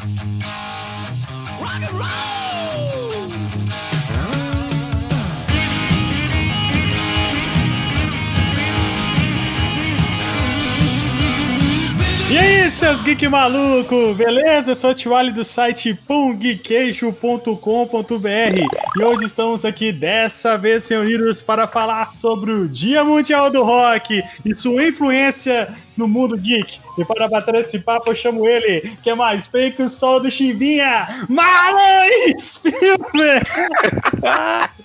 Rock and roll! Seus geek maluco, beleza? Sou o Tiwali do site pungqueixo.com.br e hoje estamos aqui dessa vez reunidos para falar sobre o Dia Mundial do Rock e sua influência no mundo geek. E para bater esse papo eu chamo ele, que é mais feio que o sol do Chimbinha, Marlon Spielberg!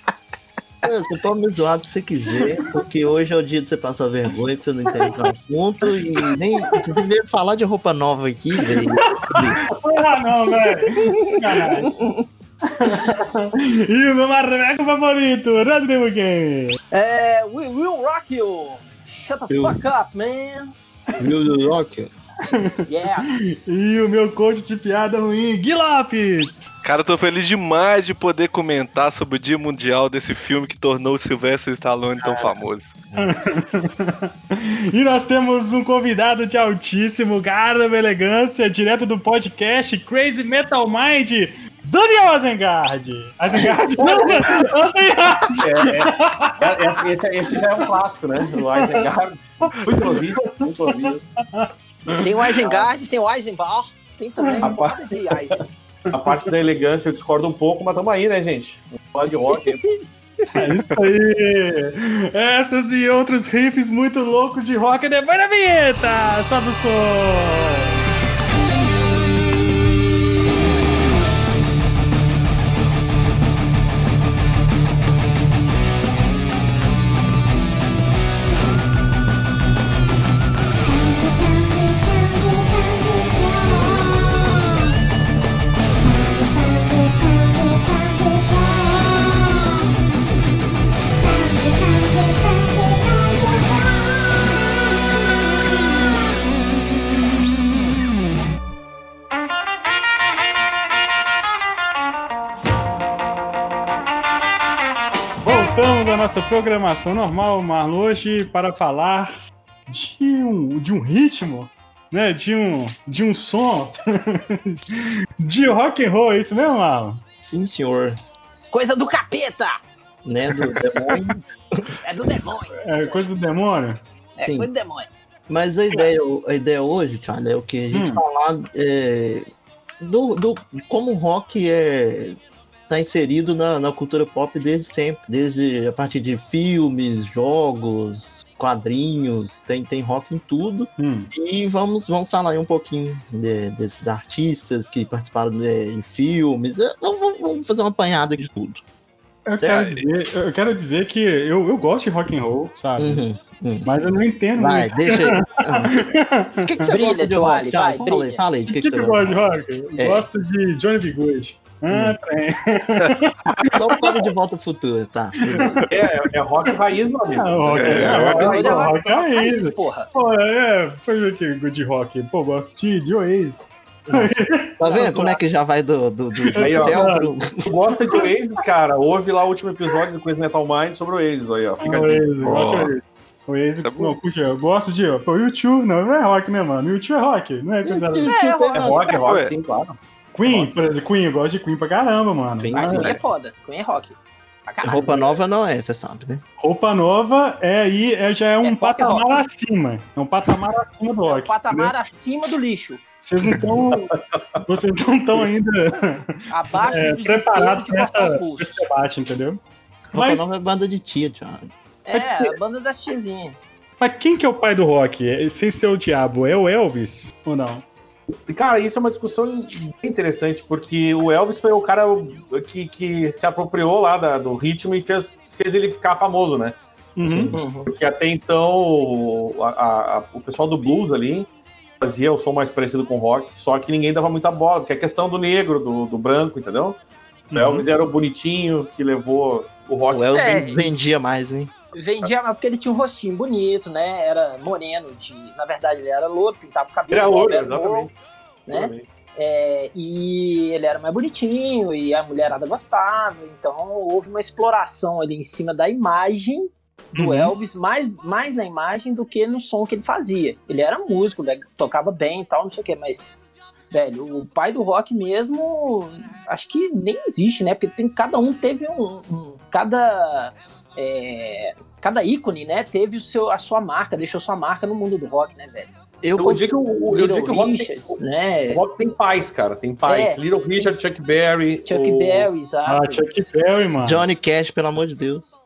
Você pode me zoar se você quiser, porque hoje é o dia de você passar vergonha, que você não entende o assunto, e nem. Você veio falar de roupa nova aqui, velho. Ah, não, velho! Caralho. e o meu marreco favorito, Rodrigo Game. É, we will rock you. Shut the Eu- fuck up, man. New Rock. Yeah. E o meu coach de piada ruim, Gui Lopes. Cara, eu tô feliz demais de poder comentar sobre o Dia Mundial desse filme que tornou o Sylvester Stallone tão famoso. E nós temos um convidado de altíssimo garbo e elegância, direto do podcast Crazy Metal Mind, Daniel Azengard. Azengard? Azengard. É, esse, esse- esse já é um clássico, né? O Isengard. Muito ouvido, muito ouvido. Tem o Isengard, tem o Eisenbach, tem também A monte de Eisen. A parte da elegância eu discordo um pouco, mas tamo aí, né, gente? Falar de rock. É isso aí. Essas e outros riffs muito loucos de rock depois da vinheta. Sobe o som. Nossa programação normal, Marlon, hoje para falar de um, de um ritmo, né? De um, de um som de rock and roll, é isso mesmo, Marlon? Sim, senhor. Coisa do capeta. Né, do demônio. É do demônio. É coisa do demônio? É Sim. coisa do demônio. Mas a ideia, a ideia hoje, Charlie, é o que? A gente Hum. falar é, do, do, de como o rock é, tá inserido na, na cultura pop desde sempre. Desde a partir de filmes, jogos, quadrinhos, tem, tem rock em tudo. Hum. E vamos, vamos falar aí um pouquinho de- desses artistas que participaram de, em filmes. Vamos, fazer uma apanhada de tudo. Eu quero, dizer, eu quero dizer que eu, eu gosto de rock and roll, sabe? Uhum, uhum. Mas eu não entendo Vai, muito. deixa aí. O que, que você Brilha, gosta de rock? Vai, fala aí, fala aí, de O que, que, que que você eu gosta? de rock? Eu É. gosto de Johnny B. Good. Ah, trem. Só por causa de volta ao futuro, tá? É, é rock raiz, meu amigo. Ah, rock, é, É, rock, é rock, rock é raiz, porra. Pô, é, foi o que de rock. Pô, gosto de, de Oasis. Tá vendo como é que já vai do, do, do, Aí, ó. céu pro... Tu gosta de Oasis, cara? Ouve lá o último episódio do Quiz Metal Mind sobre o Oasis aí, ó. Fica a dica. Oasis, eu gosto de Oasis. Oasis, Isso é bom. não, puxa, eu gosto de. Pô, o YouTube, não, não é rock, né, mano? O YouTube é rock, não é considerado. É rock, é rock, Ué. sim, claro. Queen, por exemplo, Queen, eu gosto de Queen pra caramba, mano. Queen, Ah. Queen é foda. Queen é rock. Roupa nova não é, você sabe, né? Roupa nova é aí, é, já é um É rock, patamar rock. acima. É um patamar acima do É o rock. patamar acima do lixo. Vocês não estão. vocês não estão ainda Abaixo é, do preparados pulsos. esse debate, entendeu? Roupa Mas- nova é banda de tia, Thiago. É, a banda das tiazinhas. Mas quem que é o pai do rock? É- Sem ser o diabo, é o Elvis ou não? Cara, isso é uma discussão bem interessante, porque o Elvis foi o cara que, que se apropriou lá da- do ritmo e fez, fez ele ficar famoso, né? Uhum. Porque até então o, a- a- o pessoal do blues ali fazia o som mais parecido com rock, só que ninguém dava muita bola, porque é questão do negro, do, do branco, entendeu? O Elvis era o bonitinho que levou o rock. O Elvis É. vendia mais, hein? Vendia, mas porque ele tinha um rostinho bonito, né? Era moreno, de, na verdade ele era louro, pintava o cabelo. Era louro, exatamente. Né? É, e ele era mais bonitinho e a mulherada gostava, então houve uma exploração ali em cima da imagem do Uhum. Elvis, mais, mais na imagem do que no som que ele fazia. Ele era músico, né, tocava bem e tal, não sei o que, mas velho, o pai do rock mesmo, acho que nem existe, né? Porque tem, cada um teve um. um- cada. É, cada ícone, né? Teve o seu, a sua marca, deixou sua marca no mundo do rock, né, velho? Eu, Eu digo que o, eu Little digo que o rock, tem, Richards, né? o rock tem paz, cara. Tem paz. É. Little Richard, Chuck Berry. Chuck o... Berry, Ah, exato. Chuck Berry, mano. Johnny Cash, pelo amor de Deus.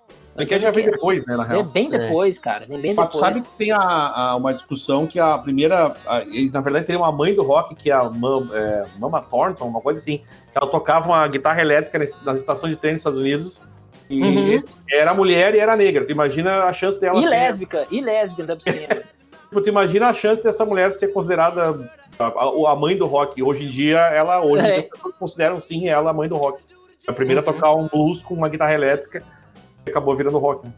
Que já vem depois, né, na real. É bem depois, cara. Vem bem Mas tu depois. sabe que tem a, a- uma discussão que a primeira. a- na verdade, teria uma mãe do rock, que é a Mam- é, Mama Thornton, uma coisa assim, que ela tocava uma guitarra elétrica nas, nas estações de trem nos Estados Unidos. E Uhum. era mulher e era negra. Tu imagina a chance dela E ser. lésbica, e lésbica ainda por cima. Tipo, tu imagina a chance dessa mulher ser considerada a, a- a mãe do rock. Hoje em dia, ela. Hoje em É. dia, as pessoas consideram sim ela a mãe do rock. A primeira a tocar um blues com uma guitarra elétrica e acabou virando rock. né?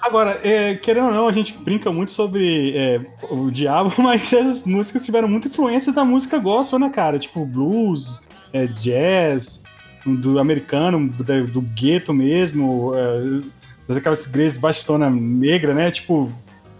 Agora, é, querendo ou não, a gente brinca muito sobre é, o diabo, mas essas músicas tiveram muita influência da música gospel, né, cara? Tipo blues, é, jazz, do americano, do, do gueto mesmo, é, aquelas igrejas bastona negra, né? Tipo,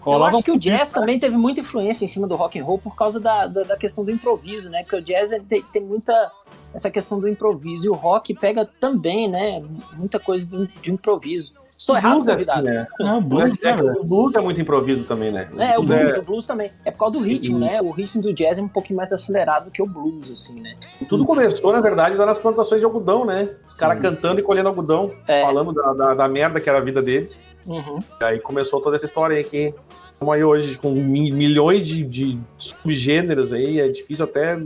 Eu acho que o jazz né? também teve muita influência em cima do rock and roll por causa da, da, da questão do improviso, né? Porque o jazz tem, tem muita essa questão do improviso e o rock pega também, né? Muita coisa do, de improviso. Estou errado, Blues é assim, convidado. né? Ah, o blues, É, velho? o blues é muito improviso também, né? É, o blues blues, o blues também. É por causa do ritmo, E- né? O ritmo do jazz é um pouquinho mais acelerado que o blues, assim, né? Tudo começou, na verdade, lá nas plantações de algodão, né? Os caras cantando e colhendo algodão, É. falando da, da, da merda que era a vida deles. Uhum. E aí começou toda essa história aí que estamos aí hoje com mi- milhões de, de subgêneros aí. É difícil até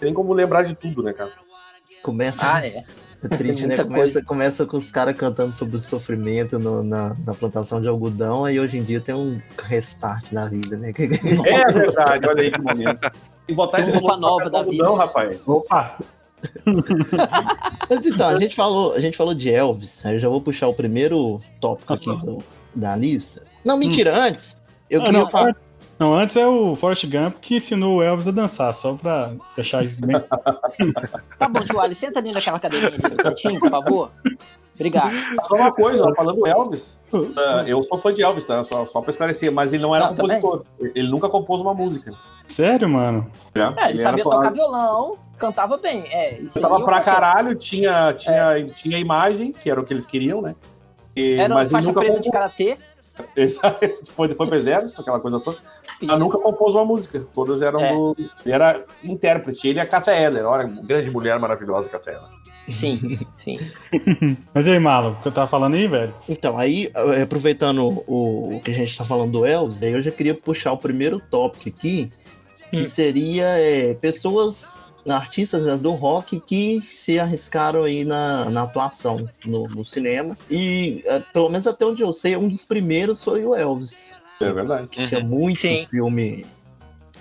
nem como lembrar de tudo, né, cara? Começa. Ah, é. É triste, né? Começa, começa com os caras cantando sobre o sofrimento no- na, na plantação de algodão, aí hoje em dia tem um restart na vida, né? É verdade, olha aí que momento. E botar esse roupa nova da algodão, vida. rapaz. Opa! Mas então, a gente falou, a gente falou de Elvis, aí eu já vou puxar o primeiro tópico aqui do- da lista. Não, mentira, antes. Eu Ah, queria não, falar. antes, não, antes é o Forrest Gump que ensinou o Elvis a dançar, só pra deixar isso bem. Tá bom, tio Ali, senta ali naquela cadeirinha ali no cantinho, por favor. Obrigado. Só uma coisa, ó, falando do Elvis, ah, eu sou fã de Elvis, tá? Só, só pra esclarecer, mas ele não era Não, também. compositor. Ele nunca compôs uma música. Sério, mano? né? É, ele sabia tocar violão, cantava bem. É, isso aí Tava eu pra caralho, tinha, tinha, tinha imagem, que era o que eles queriam, né? E- Era uma mas ele faixa nunca preta de compôs. karatê. Foi, foi exército, aquela coisa toda. Mas nunca compôs uma música. Todas eram É. do. Ele era intérprete, ele e a Cássia Eller. Olha, grande mulher maravilhosa, Cássia Eller. Sim, sim. Mas e aí, Malo, o que eu tava falando aí, velho? Então, aí, eh, aproveitando o, o que a gente tá falando do Elvis, aí eu já queria puxar o primeiro tópico aqui, que Hum. seria eh, pessoas, artistas né, do rock que se arriscaram aí na, na atuação no, no cinema. E, eh, pelo menos até onde eu sei, um dos primeiros foi o Elvis. É verdade. Que tinha muito Sim. filme,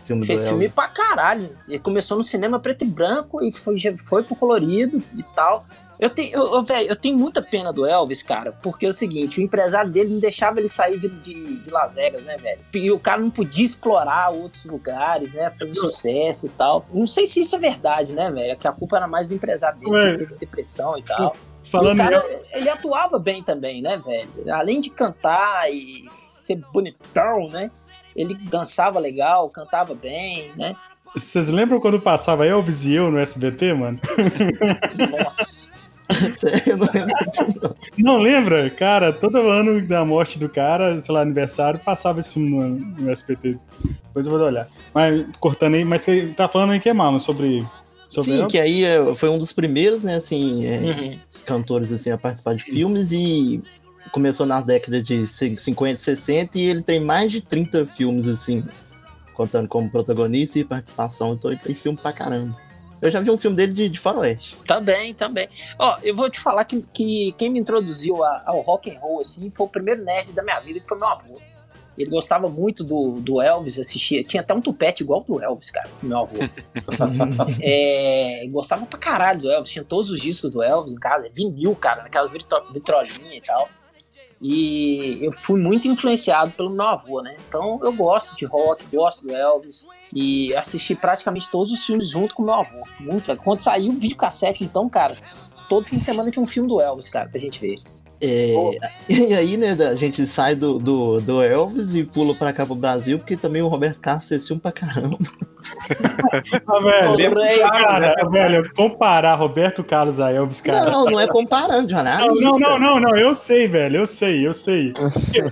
filme Fez do filme Elvis. pra caralho. Ele começou no cinema preto e branco e foi, já foi pro colorido e tal. Eu tenho, eu, velho, eu tenho muita pena do Elvis, cara, porque é o seguinte, o empresário dele não deixava ele sair de, de, de Las Vegas, né, velho? E o cara não podia explorar outros lugares, né, fazer sucesso e tal. Não sei se isso é verdade, né, velho? Que a culpa era mais do empresário dele, Ué. que teve depressão e tal. E Falando o em cara, ele atuava bem também, né, velho? Além de cantar e ser bonitão, né? Ele dançava legal, cantava bem, né? Vocês lembram quando passava Elvis e eu no SBT, mano? Nossa. eu não lembro disso, não. Não lembra? Cara, todo ano da morte do cara, sei lá, aniversário, passava isso no, no SBT. Depois eu vou olhar. Mas, cortando aí, mas você tá falando aí que é mal sobre. sobre Sim, que aí eh, foi um dos primeiros, né, assim, eh, Uhum. cantores assim a participar de filmes e começou na década de 50, 60 e ele tem mais de 30 filmes assim, contando como protagonista e participação, então ele tem filme pra caramba. Eu já vi um filme dele de, de faroeste. Também, também. Ó, eu vou te falar que, que quem me introduziu a- ao rock and roll, assim, foi o primeiro nerd da minha vida, que foi meu avô. Ele gostava muito do, do Elvis, assistia. Tinha até um tupete igual do Elvis, cara, meu avô. É, gostava pra caralho do Elvis, tinha todos os discos do Elvis em casa, vinil, cara, naquelas vitro- vitrolinhas e tal. E eu fui muito influenciado pelo meu avô, né? Então eu gosto de rock, gosto do Elvis. E assisti praticamente todos os filmes junto com meu avô. Muito. Quando saiu o videocassete, então, cara, todo fim de semana tinha um filme do Elvis, cara, pra gente ver. É, e aí, né, a gente sai do, do, do Elvis e pula pra cá pro Brasil, porque também o Roberto Carlos filme pra caramba. Ah, velho, cara, velho, comparar Roberto Carlos a Elvis, cara. Não, não é comparando, jornalista. Não, não, não, não, não, eu sei, velho, eu sei, eu sei.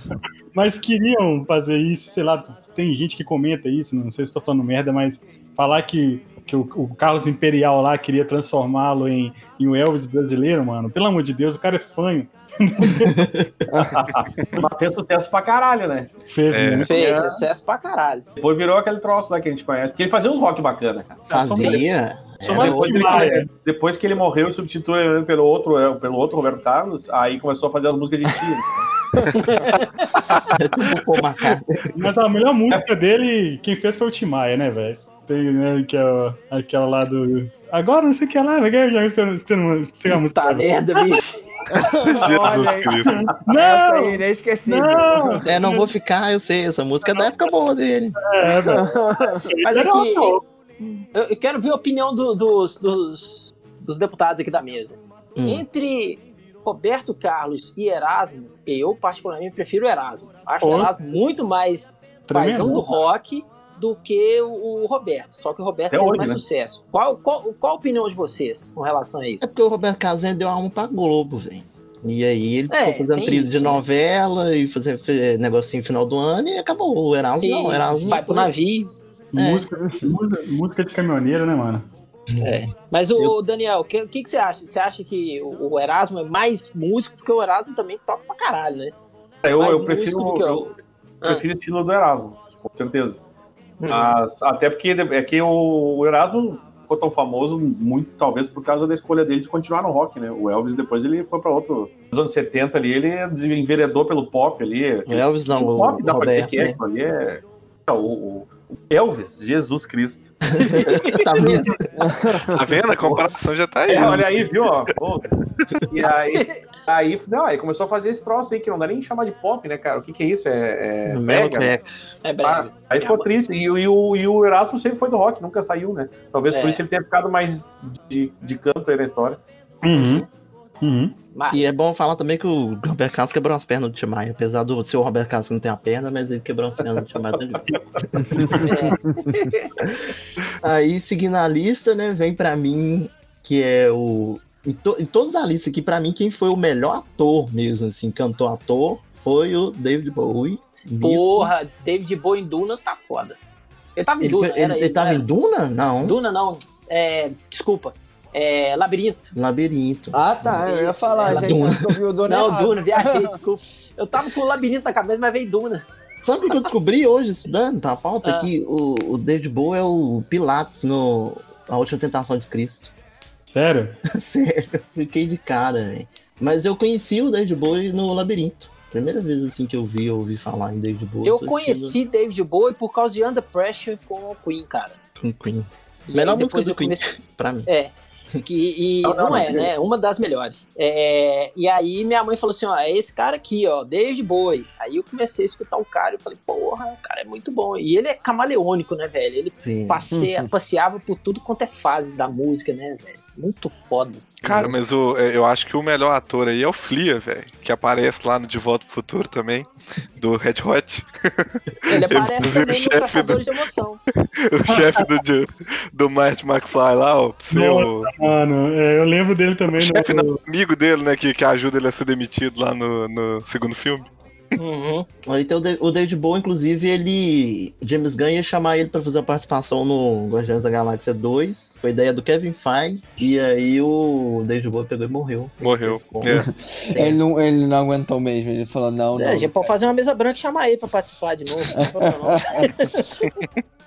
mas queriam fazer isso, sei lá, tem gente que comenta isso, não sei se estou falando merda, mas falar que, que o, o Carlos Imperial lá queria transformá-lo em, em o Elvis brasileiro, mano. Pelo amor de Deus, o cara é fanho. Mas fez sucesso pra caralho, né? Fez É. Fez sucesso pra caralho. Depois virou aquele troço lá que a gente conhece. Porque ele fazia uns rock bacana, cara. Fazia. Mais outro- Tim Maia. Depois que ele morreu e substituiu ele pelo outro, é, pelo outro Roberto Carlos, aí começou a fazer as músicas de tiro. é. Mas a melhor música dele, quem fez foi o Tim Maia, né, velho? Tem, né, que é aquela lá do. Agora não sei o que é lá, velho. Já esqueci esqueci a música. Tá merda, bicho. Jesus. Cristo. Essa aí, Não! inesquecível. Não! É, não vou ficar, eu sei, essa música é da época boa dele. É, velho. Mas aqui, eu, quero ver a opinião do- dos, dos, dos deputados aqui da mesa. Hum. Entre Roberto Carlos e Erasmo, eu particularmente prefiro o Erasmo. Acho Pô. o Erasmo muito mais Tremendo. paizão do rock do que o, o Roberto. Só que o Roberto Até fez hoje, mais né? sucesso. Qual, qual, qual a opinião de vocês com relação a É isso? porque o Roberto vendeu a alma pra Globo, velho. E aí ele É, ficou fazendo isso, de né? novela e fazer fe- negocinho no final do ano e acabou. O Erasmo não, o Erasmo vai não pro navio. Música, música, música de caminhoneiro, né, mano? Mas o Daniel, o que, que, que você acha? Você acha que o o Erasmo é mais músico? Porque o Erasmo também toca pra caralho, né? Eu, Mais eu prefiro, que eu, o- prefiro o estilo do Erasmo, com certeza. Mas, até porque é que o, o Erasmo ficou tão famoso, muito talvez por causa da escolha dele de continuar no rock, né? O Elvis depois ele foi pra outro. Nos anos 70 ali, ele enveredou pelo pop ali. O Elvis não, o o pop dá pra dizer Roberto, que é, né? ali é. é, o, o- o Elvis, Jesus Cristo. tá vendo? Tá vendo? A comparação já tá aí. É, olha aí, viu? ó? E aí, aí, não, aí começou a fazer esse troço aí que não dá nem chamar de pop, né, cara? O que que é isso? É, é brega? Cueca. É Ah, aí ficou triste. E, e o, e o Erasmo sempre foi do rock, nunca saiu, né? Talvez É. por isso ele tenha ficado mais de, de canto aí na história. Uhum. Uhum. Mas, E é bom falar também que o Roberto Carlos quebrou as pernas do Tim Maia. Apesar do ser o Roberto Carlos que não tem a perna, mas ele quebrou as pernas do Tim Maia. Aí, seguindo a lista, né, vem pra mim que é o. Em, to, em todas as listas aqui, pra mim, quem foi o melhor ator mesmo, assim, cantor ator, foi o David Bowie. porra, David Bowie em Duna tá foda. Ele tava em Ele, Duna, foi- era ele, ele tava era. em Duna? Não. Duna não, é, desculpa, é, Labirinto. Labirinto. Ah, tá. Eu ia falar, ela gente. Duna. Eu vi o Dona Não, errado. Duna, viajei, desculpa. Eu tava com o Labirinto na cabeça, mas veio Duna. Sabe o que eu descobri hoje, estudando pra pauta? Ah. Que o, o David Bowie é o Pilates no A Última Tentação de Cristo. Sério? Sério, fiquei de cara, velho. Mas eu conheci o David Bowie no Labirinto. Primeira vez assim que eu vi, eu ouvi falar em David Bowie. Eu conheci David Bowie por causa de Under Pressure com o Queen, cara. assistindo Queen. E Melhor música do Queen, comecei- pra mim. É. Que, e Não, não, não, é, não. né? Uma das melhores. É, e aí minha mãe falou assim: ó, é esse cara aqui, ó, David Bowie. Aí eu comecei a escutar o cara e eu falei, porra, o cara é muito bom. E ele é camaleônico, né, velho? Ele passeia, passeava por tudo quanto é fase da música, né, velho? Muito foda. Cara, mas o, é, eu acho que o melhor ator aí é o Flia, velho. Que aparece lá no De Volta pro Futuro também, do Red Hot. Ele aparece também o no chefe Caçadores de Emoção. o chefe do, do Marty McFly lá, o seu. Mano, é, eu lembro dele O também chefe no. não, amigo dele, né? Que, que ajuda ele a ser demitido lá no, no segundo filme. Uhum. Aí tem o, Da- o David Bowie, inclusive, ele. James Gunn ia chamar ele pra fazer a participação no Guardiões da Galáxia 2. Foi ideia do Kevin Feige. E aí o David Bowie pegou e morreu. Morreu. É. Ele não, ele não aguentou mesmo. Ele falou, não, É, não. a gente pode fazer uma mesa branca e chamar ele pra participar de novo.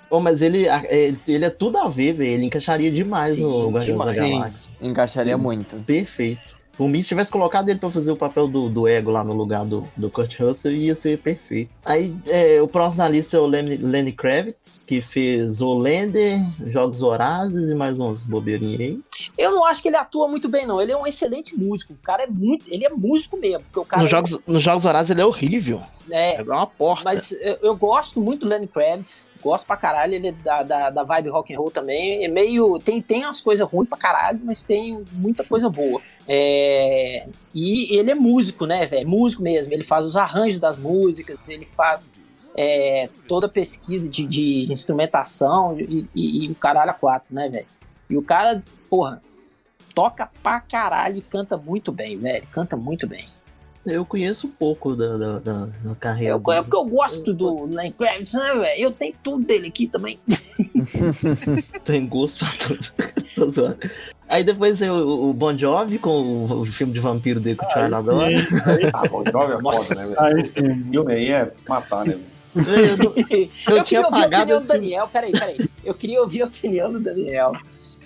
Pô, mas ele, é, ele é tudo a ver, velho. Ele encaixaria demais Sim, no Guardiões demais. da Sim. Galáxia. Encaixaria muito. Perfeito. Mim, se tivesse colocado ele pra fazer o papel do, do ego lá no lugar do, do Kurt Russell, ia ser perfeito. Aí, é, o próximo na lista é o Lenny, Lenny Kravitz, que fez Olander, Jogos Vorazes e mais uns bobeirinhos aí. Eu não acho que ele atua muito bem, não. Ele é um excelente músico. O cara é muito. Ele é músico mesmo. Porque o cara Nos jogos, nos jogos Vorazes ele é horrível. é, É uma porta. Mas eu, eu gosto muito do Lenny Kravitz. Gosto pra caralho, ele é da, da, da vibe rock and roll também. É meio. Tem, tem umas coisas ruins pra caralho, mas tem muita coisa boa. É, e ele é músico, né, velho? Músico mesmo. Ele faz os arranjos das músicas, ele faz é, toda a pesquisa de, de instrumentação e, e, e o caralho a quatro, né, velho? E o cara, porra, toca pra caralho e canta muito bem, velho. Canta muito bem. Eu conheço um pouco da, da, da, da carreira Eu, é porque eu gosto do Lenny Kravitz, né, velho? Eu tenho tudo dele aqui também. Tem gosto pra tudo. Tô zoando. Aí depois tem o, Bon Jovi com o, filme de vampiro dele que o Charlie adora. Ah, bom, jovem é foda, né, velho? Aí Esse filme aí é matar, né? velho? Eu, não- Eu, Eu tinha queria ouvir a apagado opinião do Daniel. Peraí, peraí. Eu queria ouvir a opinião do Daniel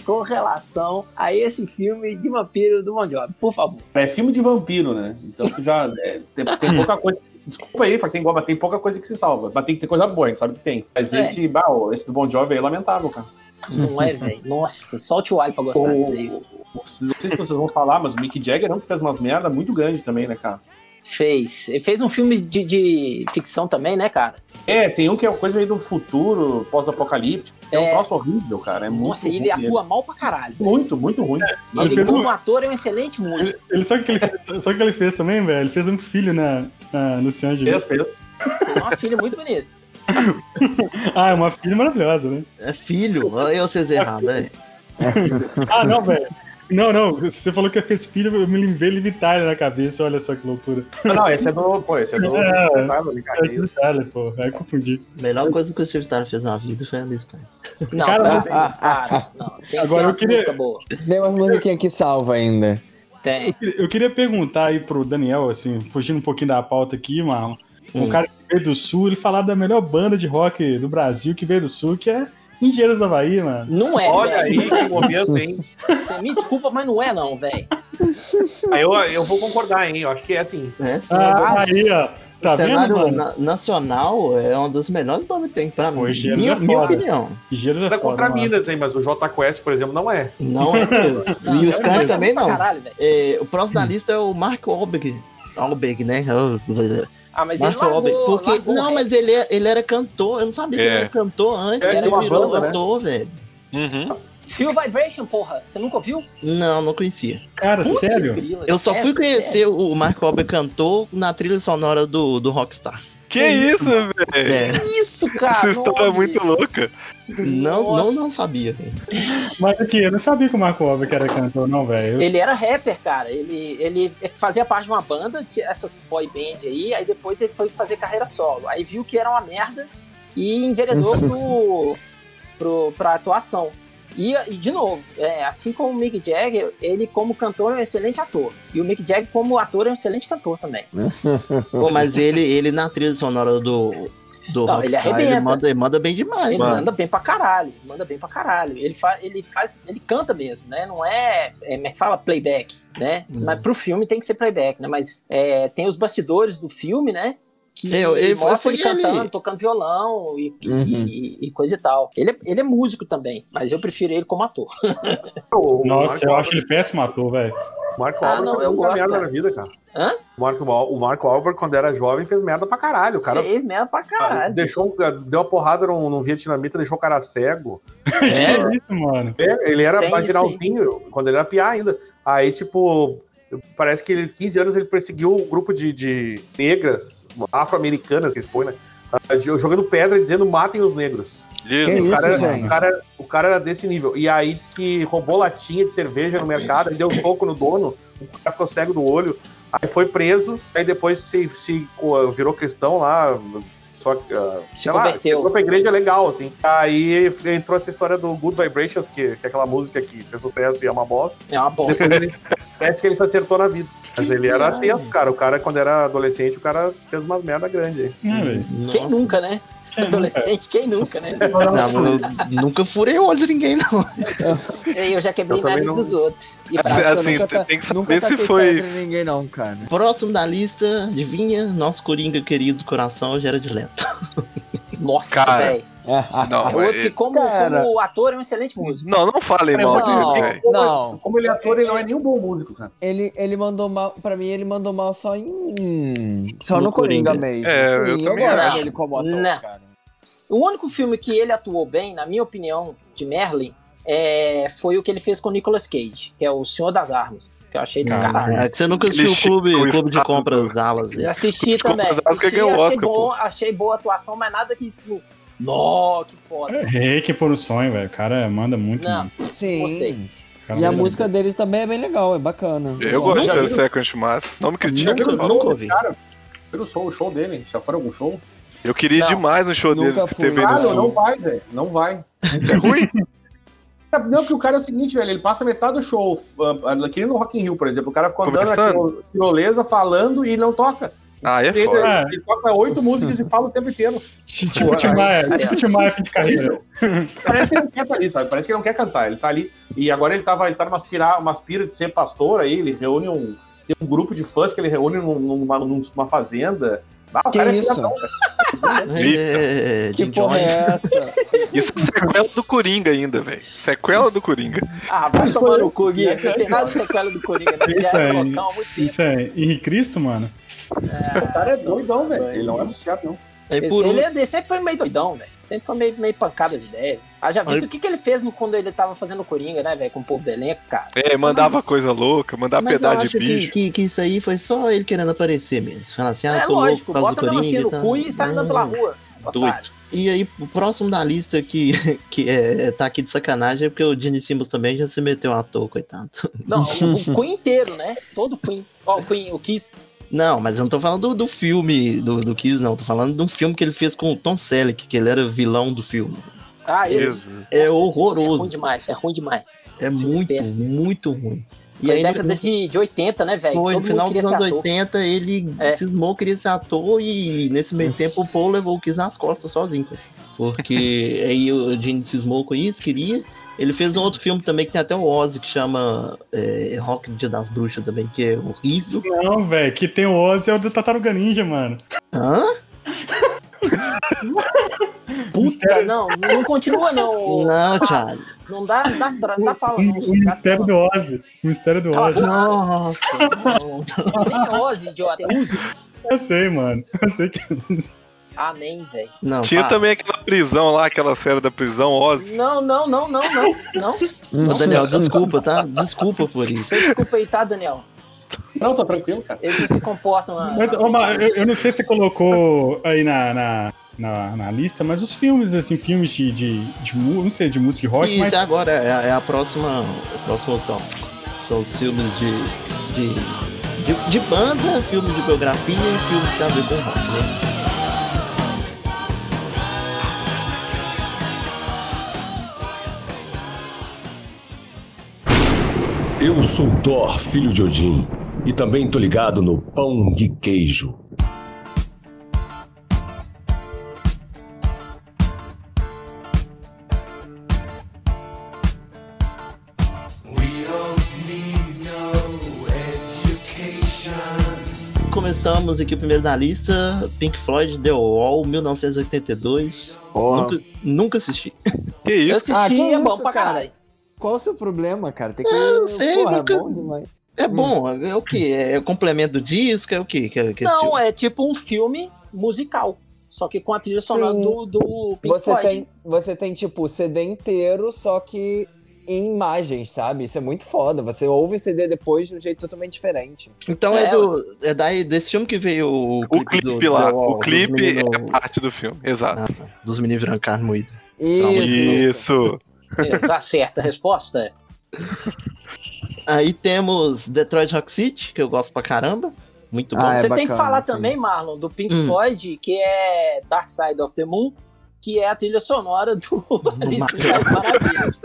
com relação a esse filme de vampiro do Bon Jovi. Por favor. É filme de vampiro, né? Então tu já é, tem, tem pouca coisa. Desculpa aí pra quem gosta, tem pouca coisa que se salva. Mas tem que ter coisa boa, a gente sabe que tem. Mas É. esse, bah, esse do Bon Jovi aí é lamentável, cara. Não é, velho? Nossa, solte o alho pra gostar disso daí. O, não sei se vocês vão falar, mas o Mick Jagger não que fez umas merda muito grande também, né, cara? Fez. Ele fez um filme de, de ficção também, né, cara? É, tem um que é uma coisa meio do futuro, pós-apocalíptico. É, um É. troço horrível, cara. É muito Nossa, ruim ele atua mal pra caralho. Muito, muito ruim. Ele Ele, fez como um- ator, é um excelente músico. Ele, sabe o que ele, fez- sabe o que ele fez também, velho? Ele fez um filho na, na, no Senhor de Fez, fez. Uma filha muito bonita. Ah, é uma filha maravilhosa, né? É filho, olha vocês errados, é. Ah, não, velho. Não, não, você falou que fez filho, eu me lembrei Liv Tyler na cabeça, olha só que loucura. Não, não, esse é do. Pô, esse é do. É. É Tyler, pô, aí confundi. A melhor coisa que o Steve Tyler fez na vida foi a Liv Tyler. Não, Cara, tem, claro. Não, tem, Agora tem eu queria-. Tem umas musiquinhas que salva ainda. Tem. Eu queria perguntar aí pro Daniel, assim, fugindo um pouquinho da pauta aqui, Marlon. Um Hum. cara que veio do Sul, ele falar da melhor banda de rock do Brasil que veio do Sul, que é Engenheiros da Bahia, mano. Não é, Olha velho. aí, que momento, hein? Você me desculpa, mas não é, não, velho. Aí eu, eu vou concordar, hein? Eu acho que é assim. É, sim. Ah, aí, ó. Tá o cenário vendo, na- nacional é uma das melhores bandas que tem, pra mim. Hoje minha, é minha opinião. Engenheiros é foda, contra mano. Minas, hein? Mas o J Quest, por exemplo, não é. Não é mesmo. E os é caras também não. Caralho, velho. É, o próximo da lista é o Mark Wahlberg. Wahlberg, né? Ah, mas Mark ele largou. Porque, largou não, rap. mas ele, é- ele era cantor. Eu não sabia que ele É. era cantor antes. É, ele uma virou banda, né? cantor, velho. Uhum. Feel Vibration, porra. Você nunca ouviu? Não, não conhecia. Cara, Putz, sério? grila. Eu só É fui sério. conhecer o Mark Wahlberg cantor na trilha sonora do, do Rockstar. Que isso, velho? É, Que isso, cara? Essa história é muito louca. não, Nossa. não, não sabia, velho. Mas aqui, eu não sabia que o Marco Wahlberg era cantor, não, velho. Ele era rapper, cara. Ele, ele fazia parte de uma banda, essas boy band aí, aí depois ele foi fazer carreira solo. Aí viu que era uma merda e enveredou pro, pro, pra atuação. E, e, de novo, é, assim como o Mick Jagger, ele como cantor é um excelente ator. E o Mick Jagger como ator é um excelente cantor também. Pô, mas ele, ele na trilha sonora do, do Não, ele Rockstar, ele, arrebenta. manda, ele manda bem demais, Ele mano. manda bem pra caralho, manda bem pra caralho. Ele faz, ele faz, ele canta mesmo, né? Não é, é é fala playback, né? Hum. Mas pro filme tem que ser playback, né? Mas é, tem os bastidores do filme, né? Que É, eu- eu- mostra foi ele ele. cantando, tocando violão e, Uhum. e- e coisa e tal. Ele é, ele é músico também, mas eu prefiro ele como ator. Nossa, eu acho ele péssimo ator, velho. O Marco Ah, não, eu gosto, merda cara. na vida, cara. Hã? O Marco, o Marco Wahlberg, quando era jovem, fez merda pra caralho. O cara Fez merda pra caralho. deixou, deu uma porrada num, num vietnamita, deixou o cara cego. É, Que isso, mano? É, ele era marginalzinho, quando ele era piá ainda. Aí, tipo, parece que ele, 15 anos, ele perseguiu um grupo de, de negras, afro-americanas, que eles põem, né? Ah, Jogando pedra e dizendo matem os negros. Que o, isso, cara, era- gente? o, cara, o cara era desse nível. E aí diz que roubou latinha de cerveja no mercado, ele deu um soco no dono, o cara ficou cego do olho. Aí foi preso, aí depois se, se virou cristão lá. Só que, ah, Se sei lá, converteu. Pra igreja legal, assim. Aí entrou essa história do Good Vibrations, que, que é aquela música que fez sucesso e é uma bosta. É uma bosta. Parece que ele se acertou na vida. Mas ele era tenso, cara. O cara, quando era adolescente, o cara fez umas merda grande aí. É, velho. Quem Nossa. nunca, né? Adolescente, quem nunca, né? Não, eu nunca furei o olho de ninguém, não. Eu já quebrei Eu nariz não- dos outros. E Assim, assim, nunca tá- tem que Nunca saber se foi. ninguém, não, cara. Próximo da lista, adivinha? Nosso Coringa querido do coração, Gerard Leto. Nossa, velho. Não, É outro que, é- como, Cara. como ator, é um excelente músico. não, não falem mal Não. dele. Como- Não. Como ele é ator, ele não é nenhum bom músico, cara. Ele, ele mandou mal, pra mim, ele mandou mal só em. Só No no Coringa, Coringa. mesmo. É, eu Sim, também gosto acho. dele como ator, Não. cara. O único filme que ele atuou bem, na minha opinião, de Merlin, é, foi o que ele fez com o Nicolas Cage, que é o Senhor das Armas. Que eu achei do Caralho. caralho. É que você nunca assistiu o clube, chico, clube de compras do- Dallas. Eu assisti também. Desculpa, Assisti, que o achei, Oscar, bom, achei boa atuação, mas nada que assim. Nó, que foda. Reiki por um sonho, velho. O cara manda muito. Não. Sim. Gostei. O E a manda música deles também é bem legal, é bacana. Eu Nunca gosto de Second Mas. Não me critica. Nunca- o nunca show ouvi. Cara, viram o show, o show dele? Já foram algum show? Eu queria Não. demais no show dele que teve aí no Cara, não sul. vai, velho. Não vai. É ruim? Não, porque o cara é o seguinte, velho, ele passa metade do show, uh, aqui no Rock in Rio, por exemplo, o cara ficou andando na tirolesa, falando e não toca. Ah, é ele, foda. ele toca oito músicas e fala o tempo inteiro. Tipo Tim Maia, tipo Tim Maia, fim de carreira. Parece que ele não quer estar ali, sabe? Parece que ele não quer cantar. Ele tá ali. E agora ele tava, ele tá numa aspira, uma aspira de ser pastor aí, ele reúne um. Tem um grupo de fãs que ele reúne num- numa, numa fazenda. Ah, Que é isso? cara. É, Que porra é essa? Isso é sequela do Coringa ainda, velho. Sequela do Coringa. Ah, vai tomar no cu, Gui. Não tem nada de sequela do Coringa, né? Já Isso é local muito. Isso é Henri Cristo, mano. O cara é doidão, velho. Ele não é anunciado, não. Aí por um- ele, é- sempre foi meio doidão, velho. Sempre foi meio, meio pancada as ideias. Ah, já visto Aí- o que, que ele fez no, quando ele tava fazendo Coringa, né, velho? Com o povo do elenco, cara. É, mandava coisa louca, mandava Mas eu pedaço acho de que, bicho. que, que isso aí foi só ele querendo aparecer mesmo. Falar assim, ah, é tô louco lógico, causa bota a melancia no Coringa. cu e sai andando pela rua. otário. Doido. E aí, o próximo da lista que, que é, tá aqui de sacanagem é porque o Gene Simmons também já se meteu à toa, coitado. Não, o, o Queen inteiro, né? Todo o Queen. Ó, o Queen, o Kiss. Não, mas eu não tô falando do, do filme do, do Kiss, não. Tô falando de um filme que ele fez com o Tom Selleck, que ele era vilão do filme. Ah, ele. Jesus. É Nossa, horroroso. É ruim demais, é ruim demais. É Filme muito, péssimo. muito ruim. Foi aí, década de, de 80, né, velho? Foi, no final dos anos ator. 80, ele É. cismou, queria ser ator, e nesse meio tempo o Paul levou o Kiss nas costas sozinho. cara. Porque aí o Gene cismou com isso, queria. Ele fez um outro filme também que tem até o Ozzy, que chama é, Rock Dia das Bruxas também, que é horrível. Não, velho, que tem o Ozzy é o do Tartaruga Ninja, mano. Hã? Puta, não, não continua não. Não, Thiago. Não dá, dá, dá, dá pra O, não. o mistério do Ozzy. O mistério do Ozzy. Nossa, não. Nem Ozzy, idiota, é Uzi. Eu sei, mano. Eu sei que. Ah, nem, velho. Não, Tinha pá. também aquela prisão lá, aquela série da prisão, Oz. Não, não, não, não, não, não. Ô, Daniel, desculpa, tá? Desculpa por isso. Você desculpa aí, tá, Daniel? Não, tá tranquilo, cara. Eles não se comportam. ah, Mas, ô, Mar, eu, eu não sei se você colocou aí na, na, na, na lista, mas os filmes, assim, filmes de, de, de não sei, de música e rock, Isso mas agora é, a- é a próxima, o próximo tópico. São os filmes de, de, de, de banda, filme de biografia e filme que tem a ver com rock, né? Eu sou Thor, filho de Odin, e também tô ligado no pão de queijo. Começamos aqui o primeiro da lista, Pink Floyd, The Wall, 1982. Nunca, nunca assisti. Que Eu isso? assisti, Ah, que é bom isso, pra cara? caralho. Qual o seu problema, cara? Tem que. Não sei, Porra, nunca- é bom demais. É bom, é o que? É complemento do disco? É o que? que, que Não, filme? é tipo um filme musical. Só que com a trilha sonora do, do Pink Você Floyd. tem, você tem, tipo, o CD inteiro, só que em imagens, sabe? Isso é muito foda. Você ouve o CD depois de um jeito totalmente diferente. Então é, É, do, é daí, desse filme que veio o O clipe, do, clipe lá, The Wall, o clipe é parte do filme, exato. Ah, tá. Dos meninos virando carne moída. Isso, isso. Isso. Tá certa a resposta? Aí temos Detroit Rock City, que eu gosto pra caramba. Muito bom. Ah, é Você tem que bacana, falar sim. também, Marlon, do Pink Hum. Floyd, que é Dark Side of the Moon, que é a trilha sonora do Alice das Maravilhas.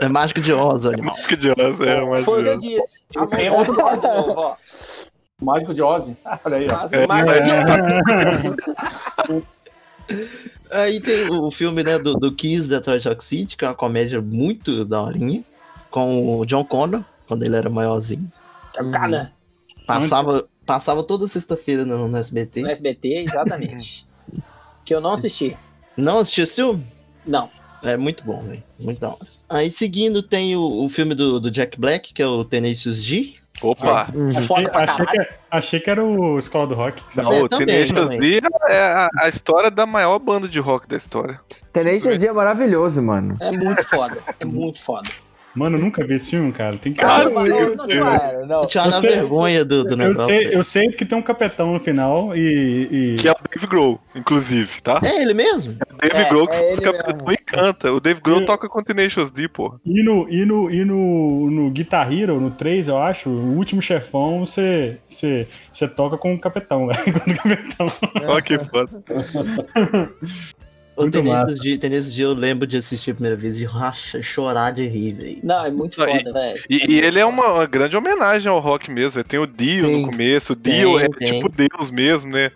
É Mágico de Oz, o animal. Música de Oz, é, mas. Foi o que eu disse. Mãozão outro- lado de novo, ó. Mágico de Ozzy. Olha aí, ó. Mas, É, mas- Aí tem o filme né, do, do Kiss Detroit Rock City, que é uma comédia muito daorinha, com o John Connor, quando ele era maiorzinho. Cara, Passava, passava toda sexta-feira no, no SBT. no SBT, exatamente. que eu não assisti. Não assistiu esse filme? Não. É muito bom, velho. Muito da hora. Aí seguindo tem o, o filme do, do Jack Black, que é o Tenacious D. Opa! Uhum. Foda pra achei, caralho. que, achei que era o Escola do Rock. sabe? Não, É, o também, Tenacious. D é a, a história da maior banda de rock da história. Tenacious D é maravilhoso, mano. É muito foda. É muito foda. Mano, eu nunca vi esse filme, cara. Tem que Cara, Não, não, não, cara, não. Tirar na sei- vergonha do, do eu negócio. sei, eu sei que tem um capetão no final e. e- Que é o Dave Grohl, inclusive, tá? É ele mesmo? Dave É, Grohl que é faz ele capitão mesmo. e canta. O Dave Grohl Eu- toca com Tenacious D, porra. E no, e no, e no, no Guitar Hero, no 3, eu acho, o último chefão, você, você, você toca com o capetão, velho. Com o capetão. Olha que foda. O Muito Tenacious massa. D, Tenacious D eu lembro de assistir a primeira vez e racha, chorar de rir, velho. Não, é muito Não, foda, velho. E, e ele é uma, uma grande homenagem ao rock mesmo. Tem o Dio Sim. no começo. O Dio Tem, é tem. tipo Deus mesmo, né?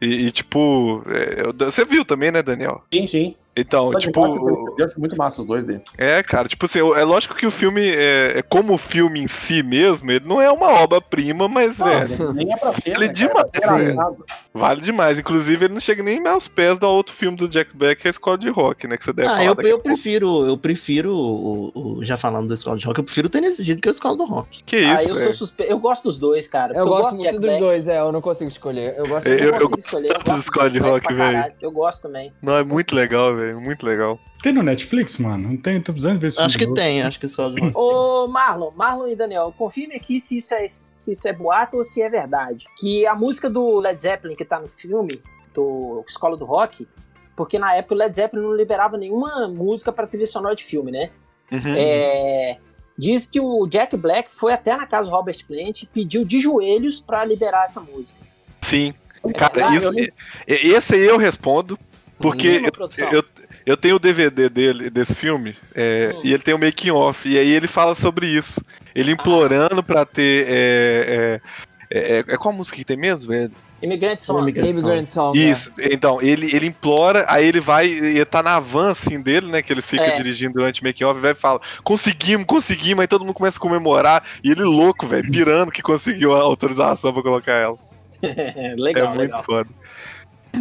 E, e, tipo, é, você viu também, né, Daniel? Sim, sim. Então, Pode tipo, Eu acho muito massa os dois dele. é, cara, tipo assim, é lógico que o filme, é, é como o filme em si mesmo, ele não é uma obra-prima, mas, velho, Nem é pra ser. Ele né, demais, cara? Engraçado. vale demais. Inclusive, ele não chega nem aos pés do outro filme do Jack Black, que é a Escola de Rock, né? Que você deve Ah, falar eu, a eu prefiro, eu prefiro, o, o- já falando do Escola de Rock, eu prefiro o Tenacious D do que o Escola do Rock. Que ah, isso, eu sou suspeito. Eu gosto dos dois, cara. Eu gosto de muito Jack dos Black. dois, é, eu não consigo escolher. Eu gosto Eu- Eu, muito não eu consigo gosto escolher. Eu gosto Squad Jack Black Rock, velho. Eu gosto também. Não, é muito legal, velho. Muito legal. Tem no Netflix, mano? Não tem, tô precisando ver esse Acho que tem, acho que Rock. Ô, Marlon, Marlon e Daniel, confirme aqui se isso, é, se isso é boato ou se é verdade. Que a música do Led Zeppelin que tá no filme, do Escola do Rock, porque na época o Led Zeppelin não liberava nenhuma música pra trilha sonora de filme, né? Uhum. É, diz que o Jack Black foi até na casa do Robert Plant e pediu de joelhos pra liberar essa música. Sim. É Cara, isso, e- esse aí eu respondo, porque produção. eu, eu tenho o DVD dele, desse filme, é, Hum. e ele tem o making off, e aí ele fala sobre isso. Ele implorando pra ter. É, é, é, é qual a música que tem mesmo, velho? Immigrant Song. Immigrant Immigrant Song. é. Isso, então, ele, ele implora, aí ele vai, e tá na van assim dele, né? Que ele fica É. dirigindo durante o making off, vai e fala: conseguimos, conseguimos, aí todo mundo começa a comemorar, e ele louco, velho, pirando que conseguiu a autorização pra colocar ela. legal, é muito legal. foda.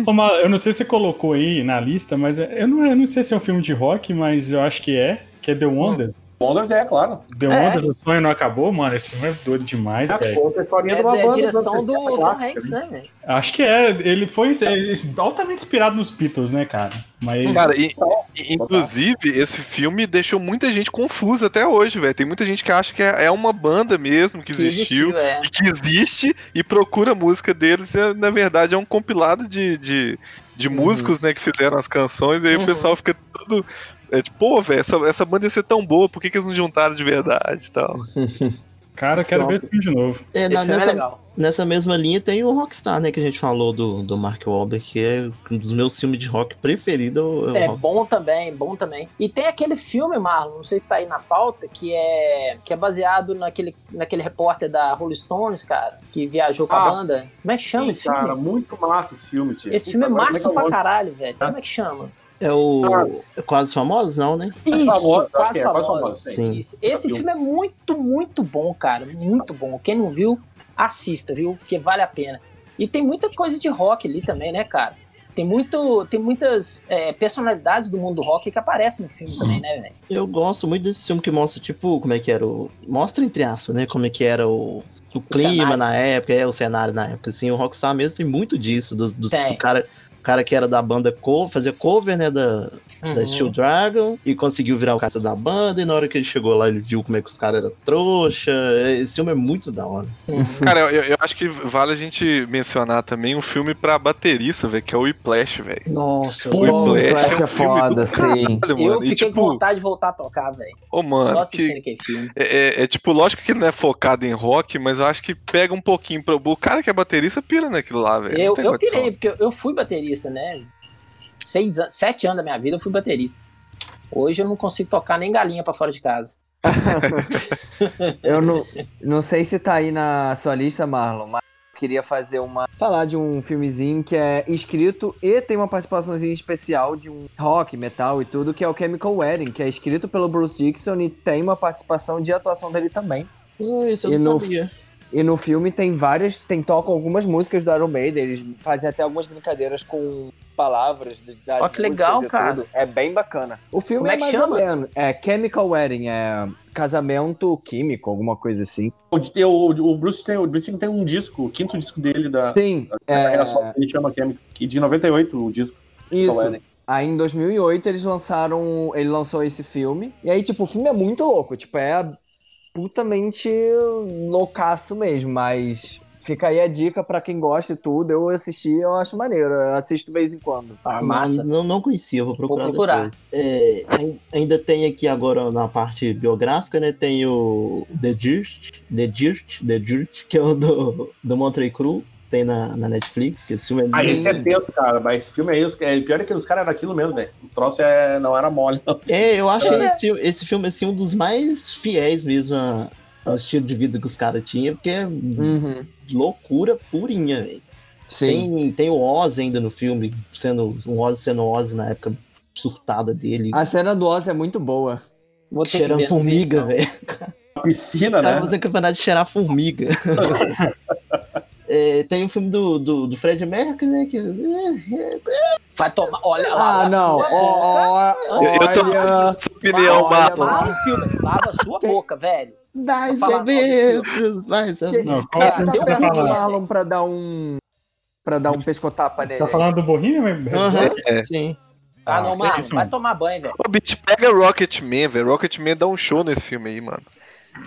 Ô, Mal, eu não sei se você colocou aí na lista, mas eu não, eu não sei se é um filme de rock, mas eu acho que é, que é The Wonders. Wonders é, claro. The É. Wonders, o sonho não acabou, mano. Esse filme é doido demais, É, velho. conta a historinha É, de uma é a banda direção do anos 70 Tom clássica, Hanks, né, velho? Acho que é, ele foi é, altamente inspirado nos Beatles, né, cara? Mas Cara, e- e- inclusive, esse filme deixou muita gente confusa até hoje, velho. Tem muita gente que acha que é é uma banda mesmo que Que existiu. é. e que existe e procura a música deles, e na verdade é um compilado de, de, de músicos, né, que fizeram as canções, e aí Uhum. o pessoal fica todo. É tipo, pô, velho, essa, essa banda ia ser tão boa, por que, que eles não juntaram de verdade e tal? cara, quero ver esse filme de novo. É, na- é nessa, legal. nessa mesma linha tem o Rockstar, né, que a gente falou do, do Mark Wahlberg, que é um dos meus filmes de rock preferidos. É bom também, bom também. E tem aquele filme, Marlon, não sei se tá aí na pauta, que é que é baseado naquele, naquele repórter da Rolling Stones, cara, que viajou com a Ah, banda. Como é que chama Sim, esse filme? cara, muito massa esse filme, tio. Esse filme é massa é pra caralho, velho. Como é que chama? É o Quase Famosos, não, né? Isso, quase é, quase famoso. famoso, sim. Isso. Esse viu. filme é muito, muito bom, cara. Muito bom. Quem não viu, assista, viu? Porque vale a pena. E tem muita coisa de rock ali também, né, cara? Tem, muito, tem muitas é, personalidades do mundo do rock que aparecem no filme também, né, velho? Eu gosto muito desse filme que mostra, tipo, como é que era o. Mostra entre aspas, né? Como é que era o. O clima cenário. na época, é o cenário na época, assim, o Rockstar mesmo tem muito disso, dos- dos- Tem. do cara, o cara que era da banda cover, fazia cover, né, da, da Uhum. Steel Dragon, e conseguiu virar o caça da banda, e na hora que ele chegou lá, ele viu como é que os caras eram trouxa, esse filme é muito da hora. Uhum. Cara, eu, eu acho que vale a gente mencionar também um filme pra baterista, velho, que é o Whiplash, velho. Nossa, Pô, o Whiplash é um é foda, sim. Caralho, Eu mano. E, fiquei tipo, com vontade de voltar a tocar, velho. Ô, mano, Só que- assistindo aquele filme. É, é- é tipo, lógico que ele não é focado em rock, mas eu acho que pega um pouquinho pra. O cara que é baterista pira naquilo lá, velho. Eu, eu pirei, porque eu, eu fui baterista, né? Seis, sete anos da minha vida eu fui baterista. Hoje eu não consigo tocar nem galinha pra fora de casa. Eu não, não sei se tá aí na sua lista, Marlon, mas queria fazer uma. falar de um filmezinho que é escrito e tem uma participaçãozinha especial de um rock, metal e tudo, que é o Chemical Wedding, que é escrito pelo Bruce Dixon e tem uma participação de atuação dele também. Ah, isso eu E não no- sabia. E no filme tem várias, tem tocam algumas músicas do Iron Maiden, eles fazem até algumas brincadeiras com palavras de- das Ó, que músicas legal, e cara. tudo. É bem bacana. O filme Como é é, que mais chama? ou menos, é Chemical Wedding, é casamento químico, alguma coisa assim. O, o, o Bruce tem, o Bruce tem um disco, o quinto disco dele da, Sim, da é, que ele chama Chemical, que de 98 o disco. isso. Wedding. Aí em 2008 eles lançaram, ele lançou esse filme. E aí tipo, o filme é muito louco, tipo, é putamente loucaço mesmo, mas fica aí a dica pra quem gosta e tudo. Eu assisti, eu acho maneiro, eu assisto de vez em quando. Ah, Não, massa. Não, não conhecia, eu vou procurar. Vou procurar. É, ai- ainda tem aqui agora na parte biográfica, né? Tem o The Dirt, The Dirt, The Dirt, que é o do, do Monterey Crew. Tem na, na Netflix. Esse filme é Ah, esse é tenso, cara, mas esse filme é isso. É, pior é que os caras eram aquilo mesmo, velho. O troço é, não era mole, não. É, eu achei esse, esse filme assim, um dos mais fiéis mesmo a- ao estilo de vida que os caras tinham, porque é Uhum. loucura purinha, velho. Tem, tem o Oz ainda no filme, sendo um Oz sendo Oz na época surtada dele. A cena do Oz é muito boa. Vou cheirando formiga, velho. A piscina, Os caras né? fazendo campeonato de cheirar formiga. É, tem o filme do, do, do Fred Mercury, né? Que, Vai tomar. Olha lá. Ah, não. sua Ó, ó, Eu- eu tô- olha. Sua opinião, Marlon. Lava o a sua boca, velho. metros, mais Que- Não, Tá, filme tá você tá falando? Marlon pra dar um. pra dar um pescotapa Você nele. tá falando do Bohemian Rhapsody? Aham, sim. Ah, Ah, não, isso, vai tomar banho, velho. Ô, bicho, pega Rocketman, velho. Rocketman dá um show nesse filme aí, mano.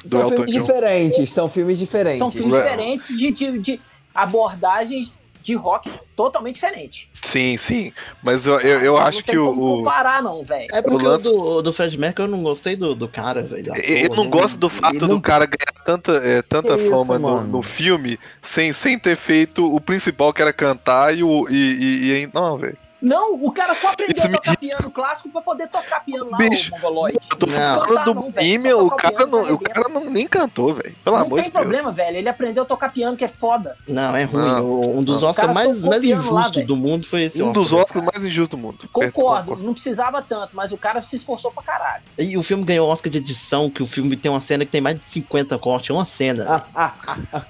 Do São Elton filmes John. diferentes, são filmes diferentes. São filmes diferentes de, de, de abordagens de rock totalmente diferentes. Sim, sim. Mas eu, eu, eu Não acho tem que o. como o- comparar, não, velho. É porque lance- do, do Fred Mercury eu não gostei do, do cara, velho. Eu não gosto do fato do não- cara ganhar tanta, é, tanta Que isso, fama no, no filme sem, sem ter feito o principal que era cantar e o. E, e, e não, velho. Não, o cara só aprendeu Isso a me tocar piano clássico pra poder tocar piano lá, Bicho, o mongoloide. Eu tô Não. falando do não, só o cara, piano, não, tá o cara não, nem cantou, velho. Pelo não amor tem de Deus. problema, velho. Ele aprendeu a tocar piano, que é foda. Não, é ruim. Não. Um dos Não. Oscars mais, mais injustos do mundo foi esse Um Oscar. dos Oscars mais injustos do mundo. Concordo, É, não precisava tanto, mas o cara se esforçou pra caralho. E o filme ganhou Oscar de edição, que o filme tem uma cena que tem mais de 50 cortes. É uma cena. Ah, ah, ah.